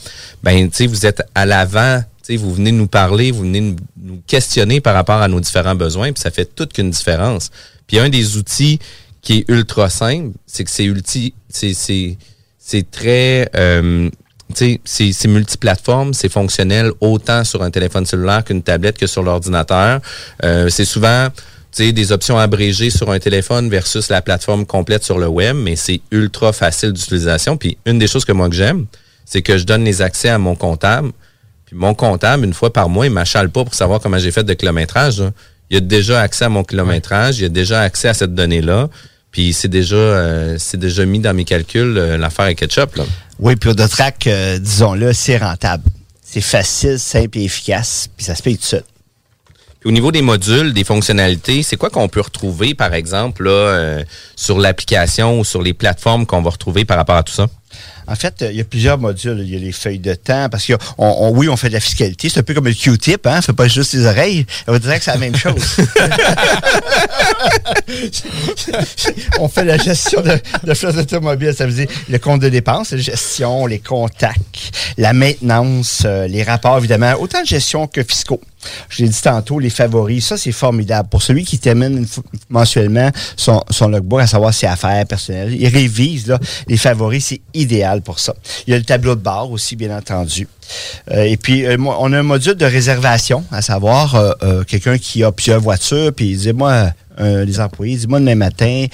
ben, tu sais, vous êtes à l'avant. Tu sais, vous venez nous parler, vous venez nous, questionner par rapport à nos différents besoins, puis ça fait toute qu'une différence. Puis un des outils qui est ultra simple, c'est que c'est ulti, c'est c'est c'est très euh, c'est multiplateforme, c'est fonctionnel autant sur un téléphone cellulaire qu'une tablette que sur l'ordinateur. Euh, c'est souvent des options abrégées sur un téléphone versus la plateforme complète sur le web, mais c'est ultra facile d'utilisation. Puis une des choses que moi que j'aime, c'est que je donne les accès à mon comptable. Puis mon comptable, une fois par mois, il m'achale pas pour savoir comment j'ai fait de kilométrage. là. Il a déjà accès à mon kilométrage, il a déjà accès à cette donnée-là. Puis c'est déjà euh, c'est déjà mis dans mes calculs euh, l'affaire avec Ketchup. Là. Oui, puis Audotrac, euh, disons-le, c'est rentable. C'est facile, simple et efficace, puis ça se paye tout seul. Puis au niveau des modules, des fonctionnalités, c'est quoi qu'on peut retrouver, par exemple, là, euh, sur l'application ou sur les plateformes qu'on va retrouver par rapport à tout ça? En fait, euh, il y a plusieurs modules. Il y a les feuilles de temps, parce que on, on- oui, on fait de la fiscalité. C'est un peu comme le Q-tip, hein? Fait pas juste les oreilles. On dirait que c'est la même chose. on fait la gestion de, de flotte automobile. Ça veut dire le compte de dépenses, la gestion, les contacts, la maintenance, euh, les rapports, évidemment, autant de gestion que fiscaux. Je l'ai dit tantôt, les favoris, ça c'est formidable. Pour celui qui termine mensuellement son, son logbook, à savoir ses affaires personnelles, il révise là, les favoris, c'est idéal pour ça. Il y a le tableau de bord aussi, bien entendu. Euh, et puis, euh, on a un module de réservation, à savoir euh, quelqu'un qui a plusieurs voitures, puis il dit, moi, les employés, dis-moi demain matin,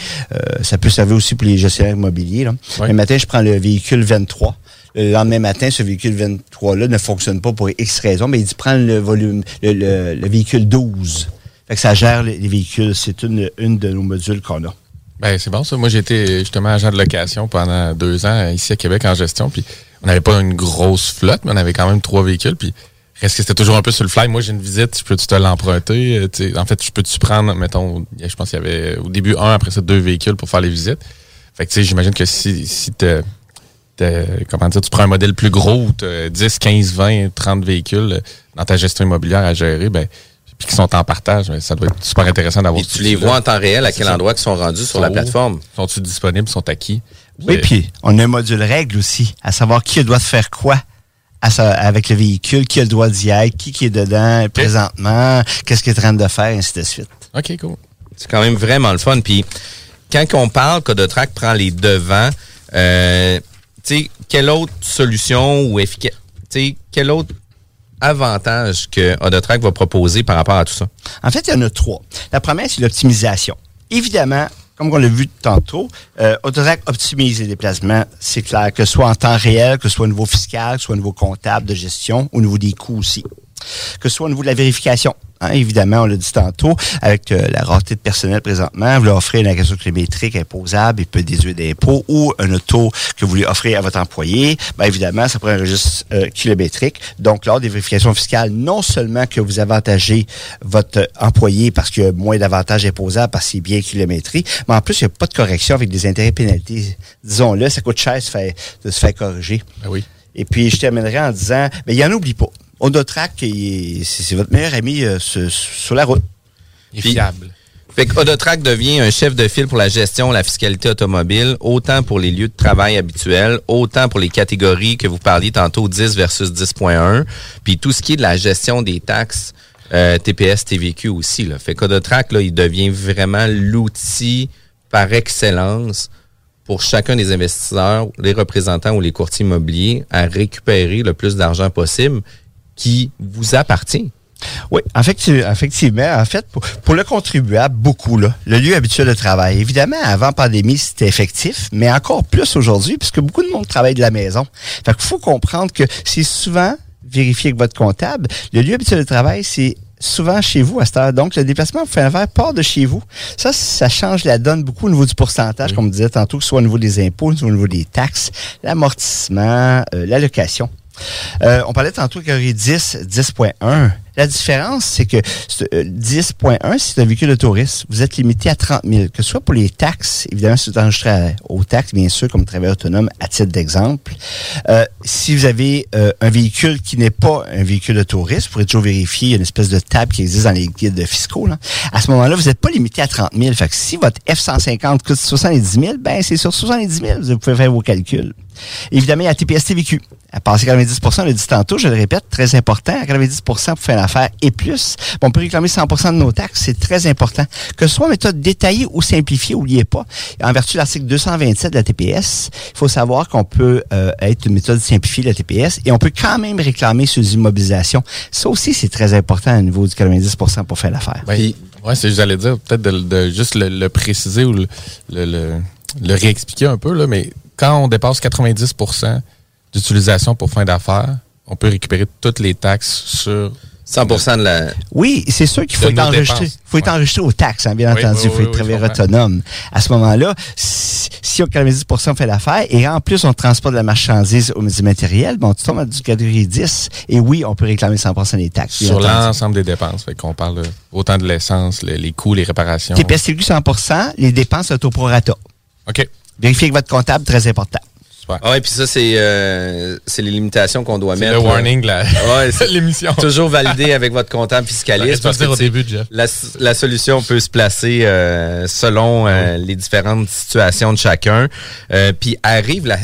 ça peut servir aussi pour les gestionnaires immobiliers. Là. Le matin, je prends le véhicule 23. Le lendemain matin, ce véhicule 23-là ne fonctionne pas pour X raisons, mais il dit prends le volume, le, le- le véhicule 12. Fait que ça gère les, les véhicules. C'est une, une de nos modules qu'on a. Ben, c'est bon ça. Moi, été justement agent de location pendant deux ans euh, ici à Québec en gestion. Puis on n'avait pas une grosse flotte, mais on avait quand même trois véhicules. Puis reste que c'était toujours un peu sur le fly. Moi, j'ai une visite, je peux-tu te l'emprunter? Euh, En fait, je peux-tu prendre, mettons, je pense qu'il y avait au début un, après ça deux véhicules pour faire les visites. Fait que tu sais, j'imagine que si, si t'as- comment dire, tu prends un modèle plus gros où tu 10, 15, 20, 30 véhicules euh, dans ta gestion immobilière à gérer, ben, puis qui sont en partage, ben, ça doit être super intéressant d'avoir Et tu les vois en temps réel à quel endroit ils sont rendus sur la plateforme? Sont-ils disponibles? Sont acquis? Oui, puis on a un module règle aussi, à savoir qui doit faire quoi à sa- avec le véhicule, qui a le droit d'y être, qui, qui est dedans présentement, qu'est-ce qu'il est en train de faire, ainsi de suite. OK, cool. C'est quand même vraiment le fun. Puis quand on parle que Track prend les devants, euh, tu sais, quelle autre solution ou efficace, tu sais, quel autre avantage que va proposer par rapport à tout ça? En fait, il y en a trois. La première, c'est l'optimisation. Évidemment, comme on l'a vu tantôt, euh, Autotrac optimise les déplacements. C'est clair, que ce soit en temps réel, que ce soit au niveau fiscal, que ce soit au niveau comptable, de gestion, au niveau des coûts aussi. Que ce soit au niveau de la vérification. Hein, évidemment, on l'a dit tantôt, avec euh, la rareté de personnel présentement, vous leur offrez une agression kilométrique imposable, il peut déduire d'impôts, ou un auto que vous lui offrez à votre employé, bien évidemment, ça prend un registre euh, kilométrique. Donc, lors des vérifications fiscales, non seulement que vous avantagez votre employé parce qu'il y a moins d'avantages imposables parce qu'il est bien kilométré, mais en plus, il n'y a pas de correction avec des intérêts pénalités. Disons-le, ça coûte cher de se faire, de se faire corriger. Ben oui. Et puis, je terminerai en disant, ben, il y en oublie pas. Est- c'est c'est votre meilleur ami euh, sur, sur la route. Il est fiable. Fait que Odotrack devient un chef de file pour la gestion, la fiscalité automobile, autant pour les lieux de travail habituels, autant pour les catégories que vous parliez tantôt, 10 versus 10.1, puis tout ce qui est de la gestion des taxes euh, TPS, TVQ aussi. Là. Fait qu'Odotrack, là, il devient vraiment l'outil par excellence pour chacun des investisseurs, les représentants ou les courtiers immobiliers à récupérer le plus d'argent possible qui vous appartient. Oui, effecti- effectivement. En fait, pour, pour le contribuable, beaucoup, là, le lieu habituel de travail. Évidemment, avant pandémie, c'était effectif, mais encore plus aujourd'hui, puisque beaucoup de monde travaille de la maison. Fait qu'il faut comprendre que c'est souvent vérifié avec votre comptable. Le lieu habituel de travail, c'est souvent chez vous à cette heure. Donc, le déplacement pour faire affaire part de chez vous. Ça, ça change la donne beaucoup au niveau du pourcentage, comme on disait tantôt, que ce soit au niveau des impôts, au niveau des taxes, l'amortissement, euh, l'allocation. Euh, on parlait tantôt catégorie 10, 10.1. La différence, c'est que ce- euh, 10.1, c'est un véhicule de tourisme. Vous êtes limité à 30 000, que ce soit pour les taxes, évidemment, si vous êtes enregistré à- aux taxes, bien sûr, comme travailleur autonome, à titre d'exemple. Euh, si vous avez euh, un véhicule qui n'est pas un véhicule de tourisme, vous pourrez toujours vérifier, il y a une espèce de table qui existe dans les guides fiscaux. Là. À ce moment-là, vous n'êtes pas limité à 30 000. Fait que si votre F-150 coûte 70 000, ben c'est sur 70 000, vous pouvez faire vos calculs. Évidemment, il y a TPS TVQ. À passer 90 on l'a dit tantôt, je le répète, très important. À 90% pour faire l'affaire et plus. Bon, on peut réclamer 100% de nos taxes, c'est très important. Que ce soit en méthode détaillée ou simplifiée, n'oubliez pas, en vertu de l'article 227 de la TPS, il faut savoir qu'on peut euh, être une méthode simplifiée de la TPS et on peut quand même réclamer sur les immobilisations. Ça aussi, c'est très important au niveau du 90% pour faire l'affaire. Ben, ouais, c'est j'allais dire peut-être de, de juste le, le préciser ou le, le, le- le réexpliquer un peu là, mais quand on dépasse 90% d'utilisation pour fin d'affaires, on peut récupérer toutes les taxes sur 100% de la Oui, c'est sûr qu'il faut être enregistré. dépenses. faut être enregistré aux taxes, hein, bien Oui, entendu. Il oui, faut oui, être travailleur autonome. À ce moment-là, si, si on 90% fait l'affaire et en plus on transporte de la marchandise au du matériel, bon, tu tombes à du catégorie 10 et oui, on peut réclamer 100% des taxes. sur l'ensemble des dépenses. Fait qu'on parle autant de l'essence, le- les coûts, les réparations. TPS TVQ 100% les dépenses autoprorata. OK. Vérifiez avec votre comptable, très important. Ah ouais, puis ça, c'est euh, c'est les limitations qu'on doit mettre. le là. warning la- Ouais, c'est l'émission. Toujours validé avec votre comptable fiscaliste. Le dire au début, Jeff. La, la solution peut se placer euh, selon euh, les différentes situations de chacun. Euh, puis arrive la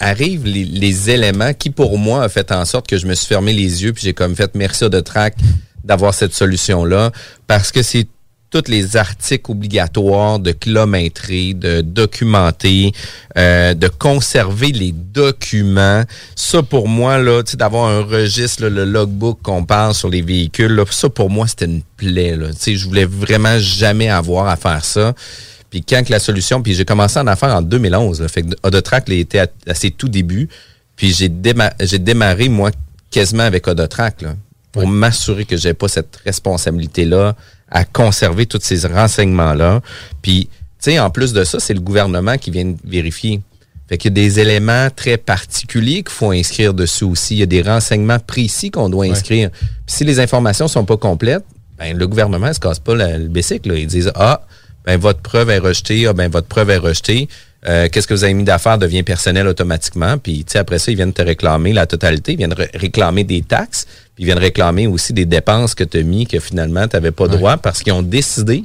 arrivent les, les éléments qui, pour moi, a fait en sorte que je me suis fermé les yeux puis j'ai comme fait merci à de track d'avoir cette solution-là parce que c'est tous les articles obligatoires de kilométrer, de documenter, euh, de conserver les documents. Ça, pour moi, là, tu sais, d'avoir un registre, là, le logbook qu'on parle sur les véhicules, là, ça, pour moi, c'était une plaie. Là. Tu sais, je voulais vraiment jamais avoir à faire ça. Puis quand que la solution, puis j'ai commencé à en faire en 2011, là, fait que Odotrack était à, à ses tout débuts, puis j'ai déma- j'ai démarré moi quasiment avec Odotrack là, pour m'assurer que j'ai pas cette responsabilité là à conserver tous ces renseignements là. Puis tu sais en plus de ça, c'est le gouvernement qui vient vérifier. Fait qu'il y a des éléments très particuliers qu'il faut inscrire dessus aussi. Il y a des renseignements précis qu'on doit inscrire. Puis si les informations sont pas complètes, ben, le gouvernement ne se casse pas la- le bicycle. là. Ils disent Ah, ben votre preuve est rejetée, ah, ben votre preuve est rejetée. Euh, Qu'est-ce que vous avez mis d'affaires devient personnel automatiquement. Puis tu sais, après ça, ils viennent te réclamer la totalité. Ils viennent ré- réclamer des taxes. Puis ils viennent réclamer aussi des dépenses que tu as mis que finalement tu n'avais pas droit parce qu'ils ont décidé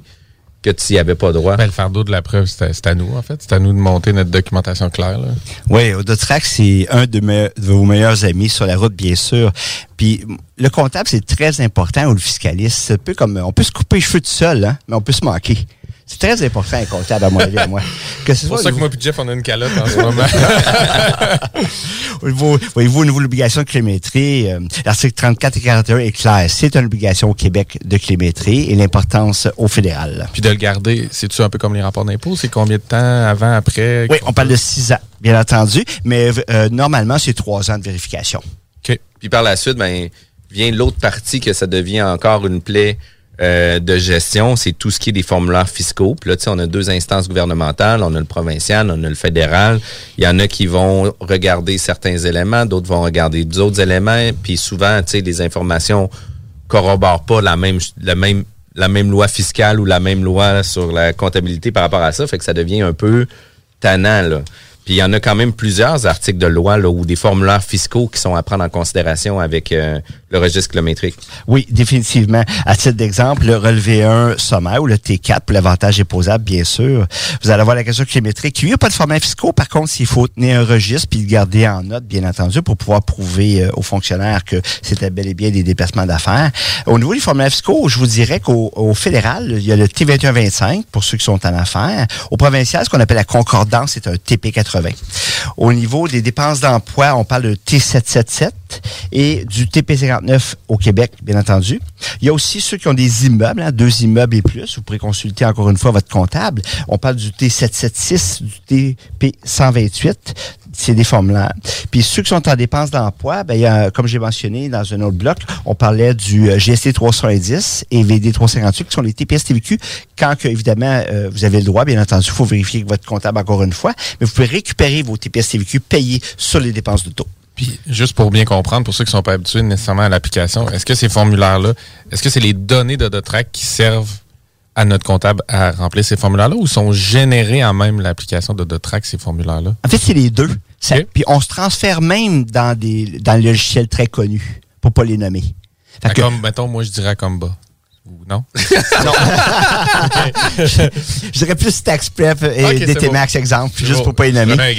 que tu n'y avais pas droit. Ben, le fardeau de la preuve, c'est à, nous, en fait. C'est à nous de monter notre documentation claire. Là. Oui, Odotrack, c'est un de, me- de vos meilleurs amis sur la route, bien sûr. Puis le comptable, c'est très important, ou le fiscaliste. C'est un peu comme, on peut se couper les cheveux tout seul, hein, mais on peut se manquer. C'est très important, un comptable, à mon avis, à moi. Que ce C'est pour soit ça que moi et Jeff, on a une calotte en ce moment. Voyez-vous, au niveau de l'obligation de kilométrie, euh, l'article 34 et 41 est clair. C'est une obligation au Québec de kilométrie et l'importance au fédéral. Puis de le garder, c'est-tu un peu comme les rapports d'impôts? C'est combien de temps avant, après? Oui, on parle de six ans, bien entendu, mais euh, normalement, c'est trois ans de vérification. Puis par la suite, ben, vient l'autre partie que ça devient encore une plaie euh, de gestion, c'est tout ce qui est des formulaires fiscaux. Puis là, tu sais, on a deux instances gouvernementales, on a le provincial, on a le fédéral. Il y en a qui vont regarder certains éléments, d'autres vont regarder d'autres éléments. Puis souvent, tu sais, les informations corroborent pas la même, la même, la même loi fiscale ou la même loi sur la comptabilité par rapport à ça. Fait que ça devient un peu tannant. Puis il y en a quand même plusieurs articles de loi là, ou des formulaires fiscaux qui sont à prendre en considération avec euh, le registre kilométrique. Oui, définitivement. À titre d'exemple, le relevé 1 sommaire ou le T4 pour l'avantage imposable, bien sûr. Vous allez avoir la question kilométrique. Il n'y a pas de formulaire fiscaux. Par contre, il faut tenir un registre puis le garder en note, bien entendu, pour pouvoir prouver euh, aux fonctionnaires que c'était bel et bien des déplacements d'affaires. Au niveau des formulaires fiscaux, je vous dirais qu'au au fédéral, il y a le T2125 pour ceux qui sont en affaires. Au provincial, ce qu'on appelle la concordance, c'est un TP80. Au niveau des dépenses d'emploi, on parle de T777 et du TP59 au Québec, bien entendu. Il y a aussi ceux qui ont des immeubles, hein, deux immeubles et plus. Vous pourrez consulter encore une fois votre comptable. On parle du T776, du TP128. C'est des formulaires. Puis ceux qui sont en dépenses d'emploi, ben, il y a, comme j'ai mentionné dans un autre bloc, on parlait du euh, GST 310 et VD 358 qui sont les TPS TVQ. Quand que, évidemment euh, vous avez le droit, bien entendu, il faut vérifier avec votre comptable encore une fois, mais vous pouvez récupérer vos TPS TVQ payés sur les dépenses de taux. Puis, juste pour bien comprendre, pour ceux qui ne sont pas habitués nécessairement à l'application, est-ce que ces formulaires-là, est-ce que c'est les données de Dotrac qui servent à notre comptable à remplir ces formulaires-là ou sont générés en même l'application de Dotrac, ces formulaires-là? En fait, c'est les deux. Ça- Puis on se transfère même dans des dans le logiciel très connus, pour pas les nommer. Fait que- Comme, mettons, moi, je dirais Comba. Ou non? non. je, je dirais plus Tax Prep et Ok, c'est DT bon. Max exemple, juste bon. pour pas les nommer.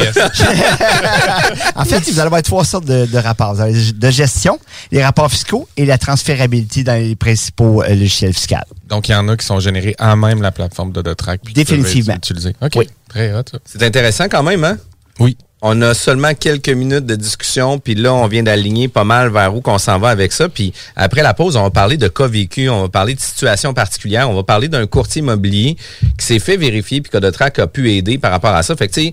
En fait, vous allez avoir trois sortes de, de rapports. Vous avez de gestion, les rapports fiscaux et la transférabilité dans les principaux euh, logiciels fiscaux. Donc, il y en a qui sont générés en même la plateforme de Dotrac. puis qui peuvent Définitivement. utilisés. OK. Très hot. C'est intéressant quand même, hein? Oui. On a seulement quelques minutes de discussion, puis là, on vient d'aligner pas mal vers où qu'on s'en va avec ça. Puis après la pause, on va parler de cas vécus, on va parler de situations particulières, on va parler d'un courtier immobilier qui s'est fait vérifier, puis que Dotrac a pu aider par rapport à ça. Fait que, tu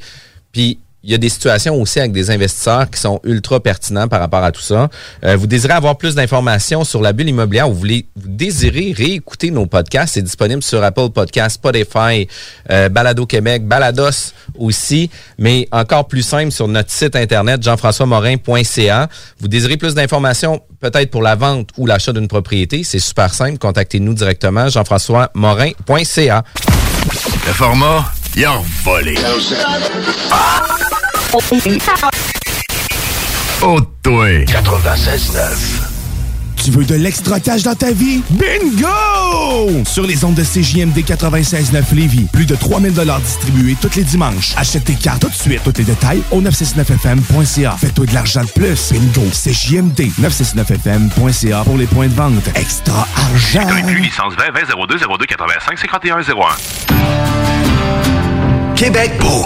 puis il y a des situations aussi avec des investisseurs qui sont ultra pertinents par rapport à tout ça. Euh, vous désirez avoir plus d'informations sur la bulle immobilière ou vous, voulez, vous désirez réécouter nos podcasts, c'est disponible sur Apple Podcasts, Spotify, euh, Balado Québec, Balados aussi, mais encore plus simple sur notre site internet jean-françois-morin.ca. Vous désirez plus d'informations peut-être pour la vente ou l'achat d'une propriété, c'est super simple, contactez-nous directement jean-françois-morin.ca. Le format, il a volé. Oh, toi. 96.9. Tu veux de l'extra cash dans ta vie? Bingo! Sur les ondes de CJMD 96.9 Lévis, plus de 3000 distribués tous les dimanches. Achète tes cartes tout de suite. Tous les détails au 969FM.ca. Fais-toi de l'argent de plus. Bingo! CJMD 969FM.ca pour les points de vente. Extra argent! licence 20 20 02 02 85 51 01. Québec beau.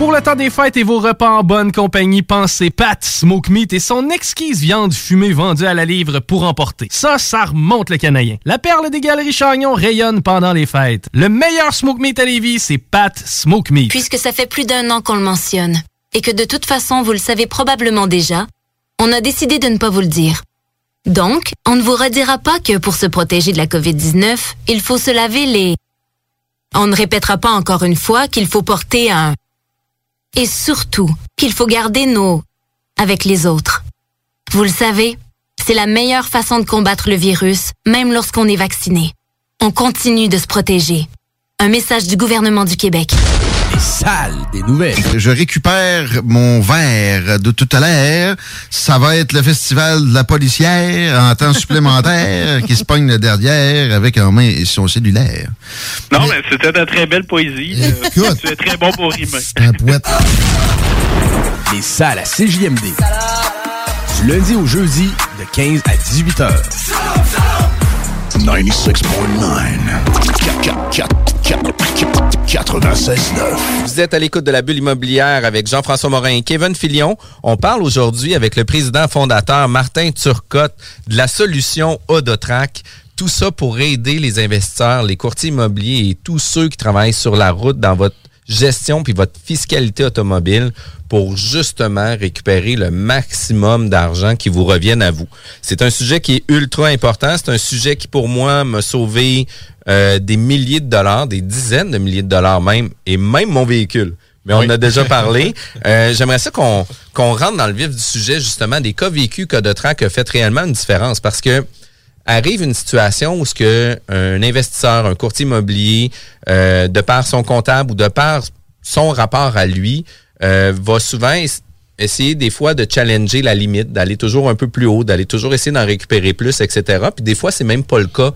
Pour le temps des fêtes et vos repas en bonne compagnie, pensez Pat Smoke Meat et son exquise viande fumée vendue à la livre pour emporter. Ça, ça remonte le canadien. La perle des galeries Chagnon rayonne pendant les fêtes. Le meilleur Smoke Meat à Lévis, c'est Pat Smoke Meat. Puisque ça fait plus d'un an qu'on le mentionne, et que de toute façon vous le savez probablement déjà, on a décidé de ne pas vous le dire. Donc, on ne vous redira pas que pour se protéger de la COVID-19, il faut se laver les... On ne répétera pas encore une fois qu'il faut porter un... Et surtout, qu'il faut garder nos... avec les autres. Vous le savez, c'est la meilleure façon de combattre le virus, même lorsqu'on est vacciné. On continue de se protéger. Un message du gouvernement du Québec. Sale des nouvelles. Je récupère mon verre de tout à l'heure. Ça va être le festival de la policière en temps supplémentaire qui se pogne le derrière avec en main son cellulaire. Non, mais c'était de très belle poésie. Euh, Écoute. tu es très bon pour rimer. Un poète. Les salles à CJMD. Du lundi au jeudi, de 15 à 18 heures. 96.9. Vous êtes à l'écoute de la bulle immobilière avec Jean-François Morin et Kevin Filion. On parle aujourd'hui avec le président fondateur Martin Turcotte de la solution Odotrac. Tout ça pour aider les investisseurs, les courtiers immobiliers et tous ceux qui travaillent sur la route dans votre gestion puis votre fiscalité automobile pour justement récupérer le maximum d'argent qui vous revienne à vous. C'est un sujet qui est ultra important. C'est un sujet qui, pour moi, m'a sauvé euh, des milliers de dollars, des dizaines de milliers de dollars même, et même mon véhicule. Mais on Oui. en a déjà parlé. Euh, J'aimerais ça qu'on qu'on rentre dans le vif du sujet, justement, des cas vécus que de track a fait réellement une différence. Parce que arrive une situation où ce que un investisseur, un courtier immobilier, euh, de par son comptable ou de par son rapport à lui, euh, va souvent es- essayer des fois de challenger la limite, d'aller toujours un peu plus haut, d'aller toujours essayer d'en récupérer plus, etc. Puis des fois, c'est même pas le cas.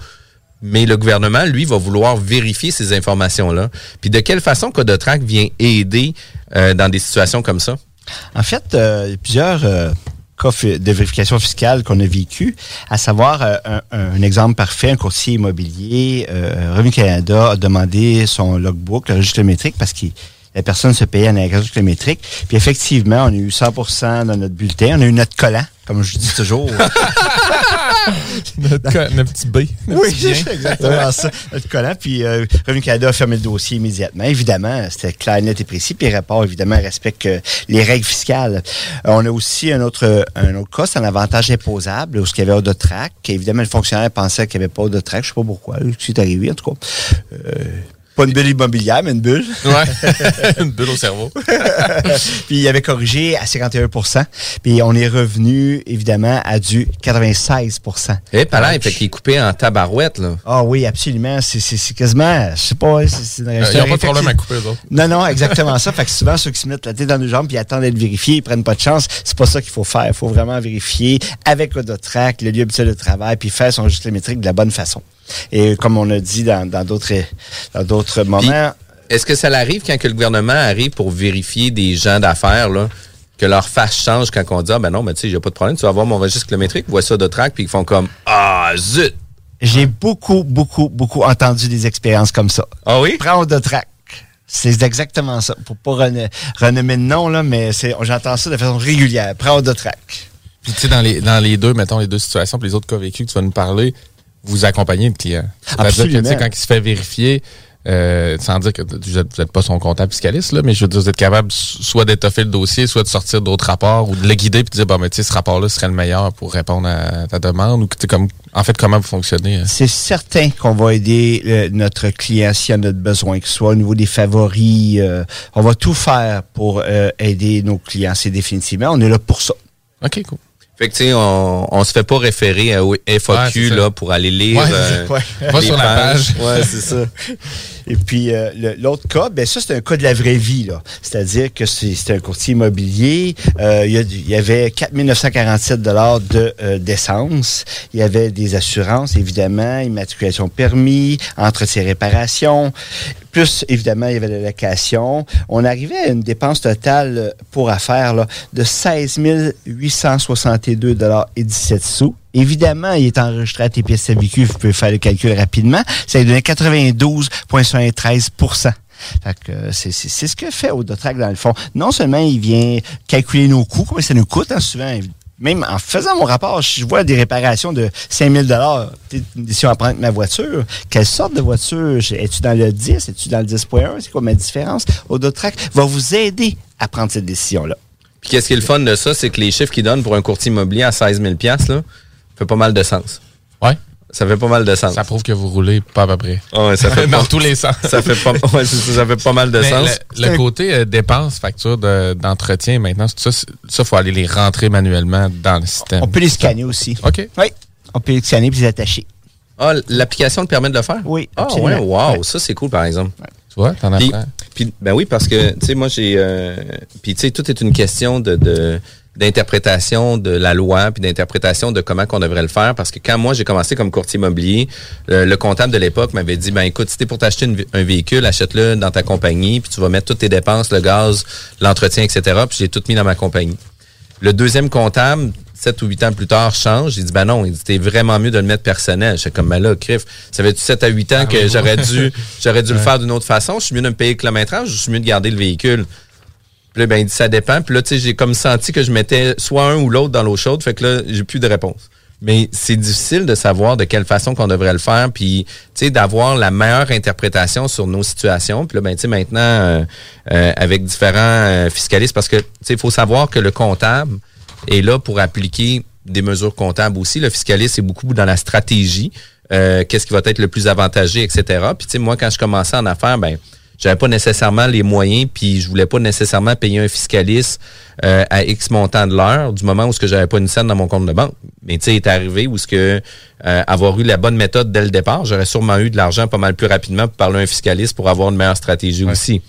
Mais le gouvernement, lui, va vouloir vérifier ces informations-là. Puis de quelle façon Codotrac vient aider euh, dans des situations comme ça? En fait, euh, il y a plusieurs de vérification fiscale qu'on a vécu, à savoir euh, un, un exemple parfait, un courtier immobilier, euh, Revenu Canada a demandé son logbook, le registre métrique, parce que la personne se payait en agrégation kilométrique. Puis effectivement, on a eu 100% dans notre bulletin. On a eu notre collant, comme je dis toujours. notre, petit B. notre Oui, c'est exactement ça. Notre collant. Puis euh, Revenu Canada a fermé le dossier immédiatement. Évidemment, c'était clair, net et précis. Puis les rapports, évidemment, respectent euh, les règles fiscales. Euh, on a aussi un autre, un autre cas, c'est un avantage imposable, où ce qu'il y avait Audotrac. Évidemment, le fonctionnaire pensait qu'il n'y avait pas Audotrac. Je sais pas pourquoi. C'est arrivé, en tout cas. Pas une bulle immobilière, mais une bulle. Ouais. Une bulle au cerveau. puis il avait corrigé à 51% Puis on est revenu, évidemment, à du 96 Eh, par là, fait qu'il est coupé en tabarouette, là. Ah oui, absolument. C'est- quasiment, je sais pas, c'est- Euh, ils ont pas de problème à couper, autres. Non, non, exactement ça. Fait que souvent, ceux qui se mettent la tête dans les jambes puis attendent d'être vérifiés, ils prennent pas de chance. C'est pas ça qu'il faut faire. Il faut vraiment vérifier avec Odotrac, le lieu habituel de travail, puis faire son registre métrique de la bonne façon. Et comme on a dit dans d'autres dans d'autres moments, Est-ce que ça l'arrive quand que le gouvernement arrive pour vérifier des gens d'affaires, là, que leur face change quand on dit, ah ben non, ben tu sais, j'ai pas de problème, tu vas voir mon registre kilométrique, vois ça de track, puis ils font comme, ah, zut! j'ai beaucoup, beaucoup, beaucoup entendu des expériences comme ça. Ah oui? Prends Odotrac. C'est exactement ça. Pour pas renommer de nom, là, mais c'est, j'entends ça de façon régulière. Prends Odotrac. Puis, tu sais, dans les, dans les deux, mettons, les deux situations, puis les autres cas vécus que tu vas nous parler, vous accompagnez le client. Que, Absolument. sais, quand il se fait vérifier, euh, sans dire que vous n'êtes pas son comptable fiscaliste, là, mais je veux dire, vous êtes capable soit d'étoffer le dossier, soit de sortir d'autres rapports ou de le guider puis de dire, bon, mais tu sais, ce rapport-là serait le meilleur pour répondre à ta demande ou que, comme, en fait, comment vous fonctionnez. hein? C'est certain qu'on va aider euh, notre client s'il y en a de besoin, que ce soit au niveau des favoris. euh, on va tout faire pour euh, aider nos clients. C'est définitivement, on est là pour ça. OK, cool. Fait que, tu sais, on, on se fait pas référer à Ouais, FAQ, là, pour aller lire. Ouais, euh, ouais. Les sur la page. Ouais, c'est ça. Et puis, euh, l'autre cas, ben ça, c'est un cas de la vraie vie. C'est-à-dire que c'est un courtier immobilier. Euh, il, y y avait 4 947 de euh, d'essence. Il y avait des assurances, évidemment, immatriculation permis, entretien réparation. Plus, évidemment, il y avait la location. On arrivait à une dépense totale euh, pour affaires là, de 16 862 et 17 sous. Évidemment, il est enregistré à TPS vécu, vous pouvez faire le calcul rapidement. Ça lui donnait 92,73% fait que euh, c'est ce que fait Audotrac dans le fond. Non seulement il vient calculer nos coûts, combien ça nous coûte, hein, souvent. Même en faisant mon rapport, si je vois des réparations de 5000 dollars, à prendre avec ma voiture. Quelle sorte de voiture? Es-tu dans le 10? Es-tu dans le 10.1? C'est quoi ma différence? Audotrac va vous aider à prendre cette décision-là. Puis qu'est-ce qui est le fun de ça, c'est que les chiffres qu'ils donnent pour un courtier immobilier à 16 000 là, fait pas mal de sens. Ouais. Ça fait pas mal de sens. Ça prouve que vous roulez pas à peu près. Ah ouais, ça fait Dans pas- tous les sens. Ça fait pas, ouais, ça, ça fait pas mal de Mais sens. Le, le côté euh, dépenses, facture de- d'entretien, maintenant, ça, ça, faut aller les rentrer manuellement dans le système. On peut les scanner aussi. OK. Oui. On peut les scanner puis les attacher. Ah, l'application te permet de le faire? Oui. Ah ouais, wow, Ouais. ça c'est cool par exemple. Tu vois, t'en Puis, apprends. puis, ben oui, parce que, tu sais, moi, j'ai... euh, puis, tu sais, tout est une question de... de d'interprétation de la loi puis d'interprétation de comment qu'on devrait le faire parce que quand moi j'ai commencé comme courtier immobilier euh, le comptable de l'époque m'avait dit ben écoute si t'es pour t'acheter un véhicule achète-le dans ta compagnie puis tu vas mettre toutes tes dépenses le gaz l'entretien etc puis j'ai tout mis dans ma compagnie le deuxième comptable 7 ou 8 ans plus tard, change. Il dit, ben non, il dit, c'était vraiment mieux de le mettre personnel. J'étais comme, ben là, crif, ça fait 7 à 8 ans Ah que oui, j'aurais dû, j'aurais dû le faire d'une autre façon. Je suis mieux de me payer le kilométrage, je suis mieux de garder le véhicule. Puis là, ben, ça dépend. Puis là, tu sais, j'ai comme senti que je mettais soit un ou l'autre dans l'eau chaude. Fait que là, j'ai plus de réponse. Mais c'est difficile de savoir de quelle façon qu'on devrait le faire, puis tu sais d'avoir la meilleure interprétation sur nos situations. Puis là, ben maintenant euh, euh, avec différents euh, fiscalistes, parce que il faut savoir que le comptable est là pour appliquer des mesures comptables aussi. Le fiscaliste est beaucoup dans la stratégie, euh, qu'est-ce qui va être le plus avantagé, etc. Puis tu sais moi quand je commençais en affaires, ben j'avais pas nécessairement les moyens, puis je voulais pas nécessairement payer un fiscaliste euh, à X montant de l'heure du moment où ce que j'avais pas une scène dans mon compte de banque. Mais tu sais, est arrivé où ce que euh, avoir eu la bonne méthode dès le départ, j'aurais sûrement eu de l'argent pas mal plus rapidement pour parler à un fiscaliste pour avoir une meilleure stratégie aussi.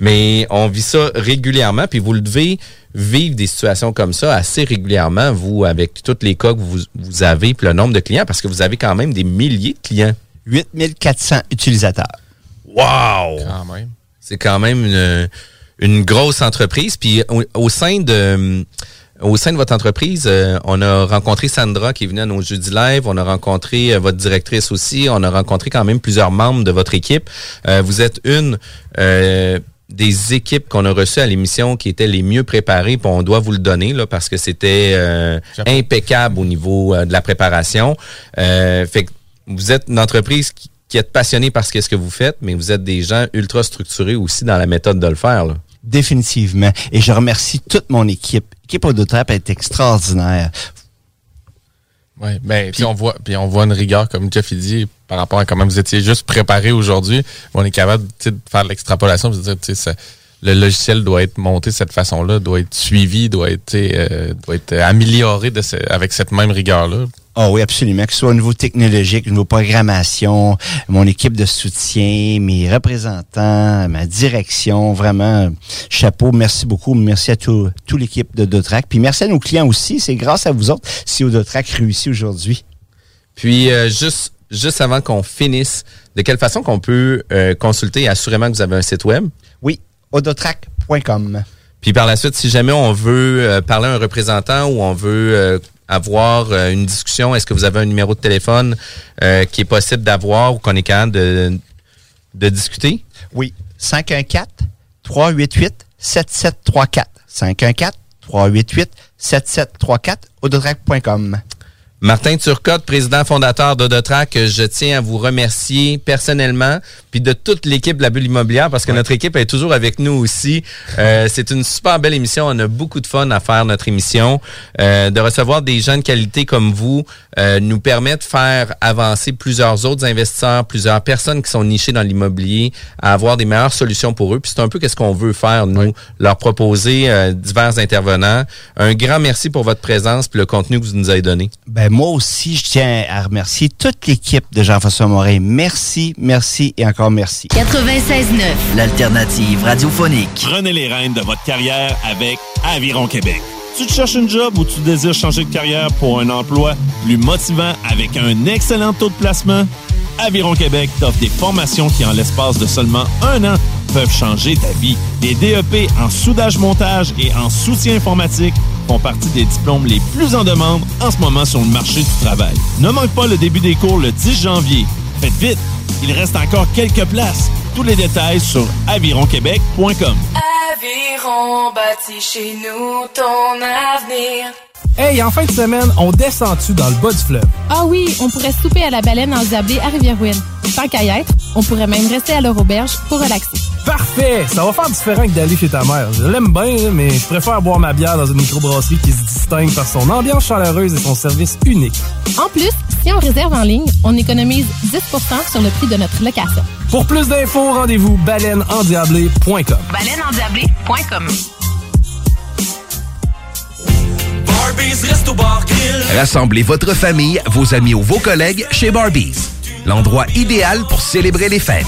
Mais on vit ça régulièrement, puis vous le devez vivre des situations comme ça assez régulièrement, vous, avec tous les cas que vous, vous avez, puis le nombre de clients, parce que vous avez quand même des milliers de clients. 8400 utilisateurs. Wow! C'est quand même une, une grosse entreprise. Puis au, au sein de au sein de votre entreprise, euh, on a rencontré Sandra qui est venue à nos jeudis live. On a rencontré euh, votre directrice aussi. On a rencontré quand même plusieurs membres de votre équipe. Euh, vous êtes une euh, des équipes qu'on a reçues à l'émission qui étaient les mieux préparées. Puis on doit vous le donner là parce que c'était euh, impeccable au niveau euh, de la préparation. Euh, fait que vous êtes une entreprise qui, qui êtes passionné par ce qu'est-ce que vous faites, mais vous êtes des gens ultra structurés aussi dans la méthode de le faire. Là. Définitivement. Et je remercie toute mon équipe. L'équipe Autotrap est extraordinaire. Oui, ben, puis on voit, puis on voit une rigueur, comme Jeff il dit, par rapport à comment vous étiez juste préparé aujourd'hui. On est capable tu sais, de faire l'extrapolation, de dire, tu sais, ça- le logiciel doit être monté de cette façon-là, doit être suivi, doit être, tu sais, euh, doit être amélioré de ce- avec cette même rigueur-là. Ah oui, absolument. Que ce soit au niveau technologique, au niveau programmation, mon équipe de soutien, mes représentants, ma direction, vraiment, chapeau. Merci beaucoup. Merci à tout, toute l'équipe de Dotrac. Puis merci à nos clients aussi. C'est grâce à vous autres si Dotrac réussit aujourd'hui. Puis euh, juste juste avant qu'on finisse, de quelle façon qu'on peut euh, consulter assurément que vous avez un site web? Oui, odotrac.com. Puis par la suite, si jamais on veut euh, parler à un représentant ou on veut euh, avoir euh, une discussion, est-ce que vous avez un numéro de téléphone euh, qui est possible d'avoir ou qu'on est capable de, de discuter? Oui, 514-388-7734. 514-388-7734, odotrac.com. Martin Turcotte, président fondateur d'Odotrac, je tiens à vous remercier personnellement, puis de toute l'équipe de la bulle immobilière, parce que notre équipe est toujours avec nous aussi. Euh, c'est une super belle émission. On a beaucoup de fun à faire notre émission. Euh, de recevoir des gens de qualité comme vous euh, nous permet de faire avancer plusieurs autres investisseurs, plusieurs personnes qui sont nichées dans l'immobilier, à avoir des meilleures solutions pour eux. Puis c'est un peu qu'est-ce qu'on veut faire, nous, leur proposer euh, divers intervenants. Un grand merci pour votre présence puis le contenu que vous nous avez donné. Ben, moi aussi, je tiens à remercier toute l'équipe de Jean-François Morin. Merci, merci et encore merci. 96.9. L'alternative radiophonique. Prenez les rênes de votre carrière avec Aviron Québec. Tu te cherches une job ou tu désires changer de carrière pour un emploi plus motivant avec un excellent taux de placement? Aviron Québec t'offre des formations qui, en l'espace de seulement un an, peuvent changer ta vie. Les DEP en soudage-montage et en soutien informatique font partie des diplômes les plus en demande en ce moment sur le marché du travail. Ne manque pas le début des cours le 10 janvier. Faites vite, il reste encore quelques places. Tous les détails sur avironquebec.com. Aviron bâti chez nous ton avenir. Hey, en fin de semaine, on descend-tu dans le bas du fleuve? Ah oui, on pourrait souper à la baleine en Zablé à Rivière-Ouine. Tant qu'à y être, on pourrait même rester à leur auberge pour relaxer. Parfait! Ça va faire différent que d'aller chez ta mère. Je l'aime bien, mais je préfère boire ma bière dans une microbrasserie qui se distingue par son ambiance chaleureuse et son service unique. En plus, si on réserve en ligne, on économise 10% sur le prix de notre location. Pour plus d'infos, rendez-vous baleineendiablé.com. Baleineendiablé.com Rassemblez votre famille, vos amis ou vos collègues chez Barbies. L'endroit idéal pour célébrer les fêtes.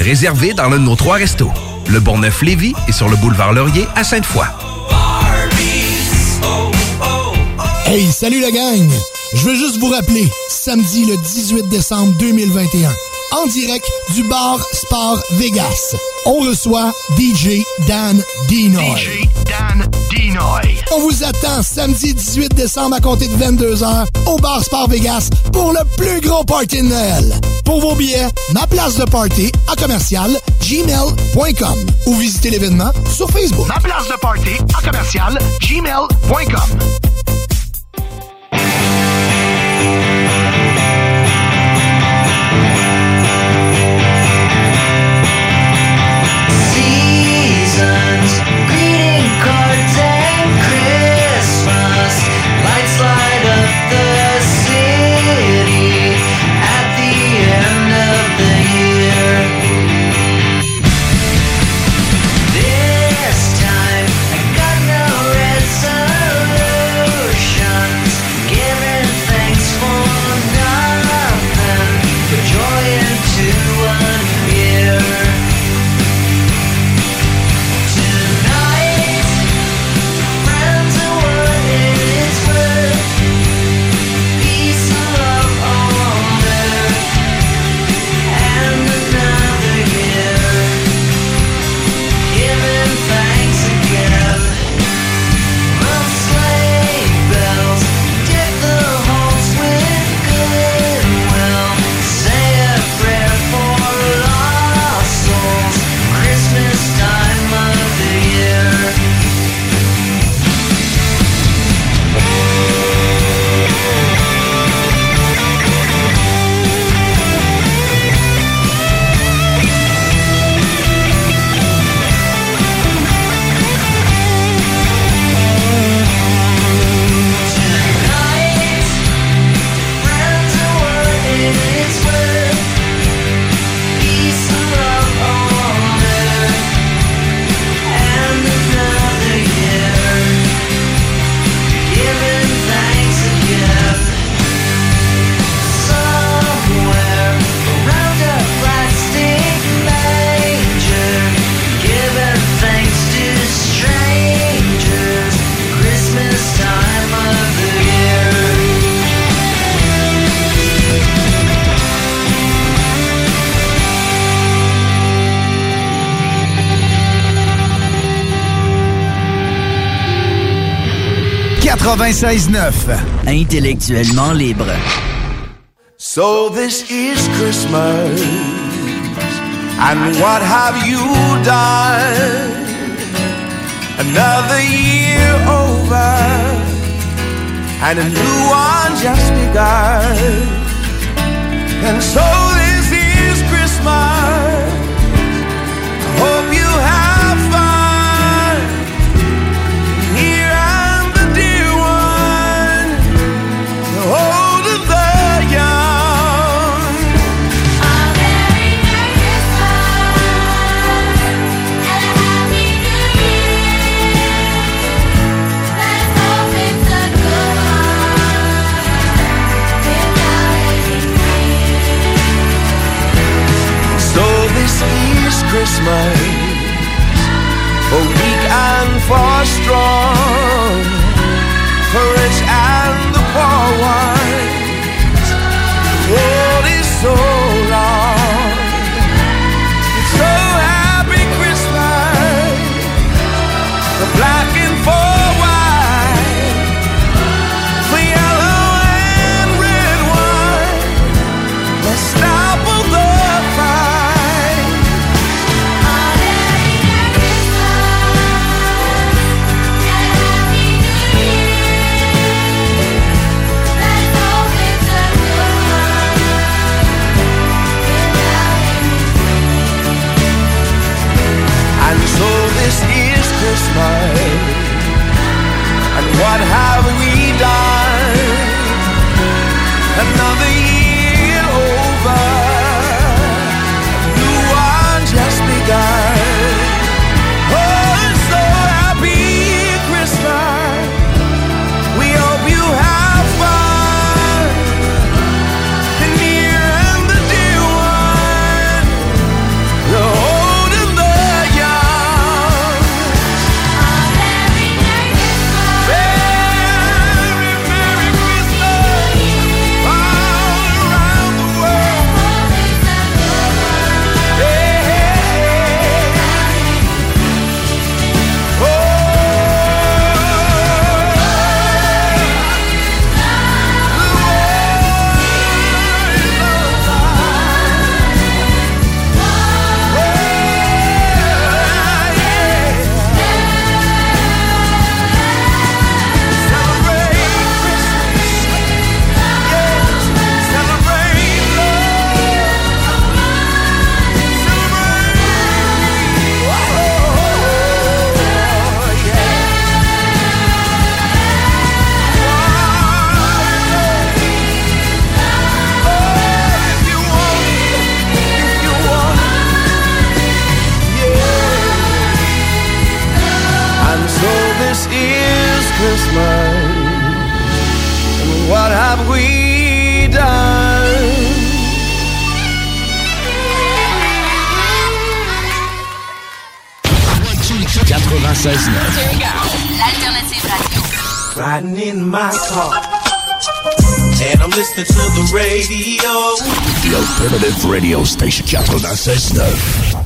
Réservé dans l'un de nos trois restos. Le Bonneuf-Lévis et sur le boulevard Laurier à Sainte-Foy. Hey, salut la gang! Je veux juste vous rappeler, samedi le 18 décembre 2021, en direct du bar Sport Vegas. On reçoit DJ Dan Dinoy. DJ Dinoy. On vous attend samedi 18 décembre à compter de 22h au bar Sport Vegas pour le plus gros party de Noël. Pour vos billets, ma place de party à commercial gmail.com ou visitez l'événement sur Facebook. Ma place de party à commercial gmail.com. Intellectuellement libre. So this is Christmas, and what have you done? Another year over, and a new one just begun. And so this is Christmas. Christmas. Listening to the radio. The Alternative Radio Station 96.9.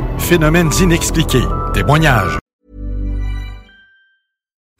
phénomènes inexpliqués, témoignages.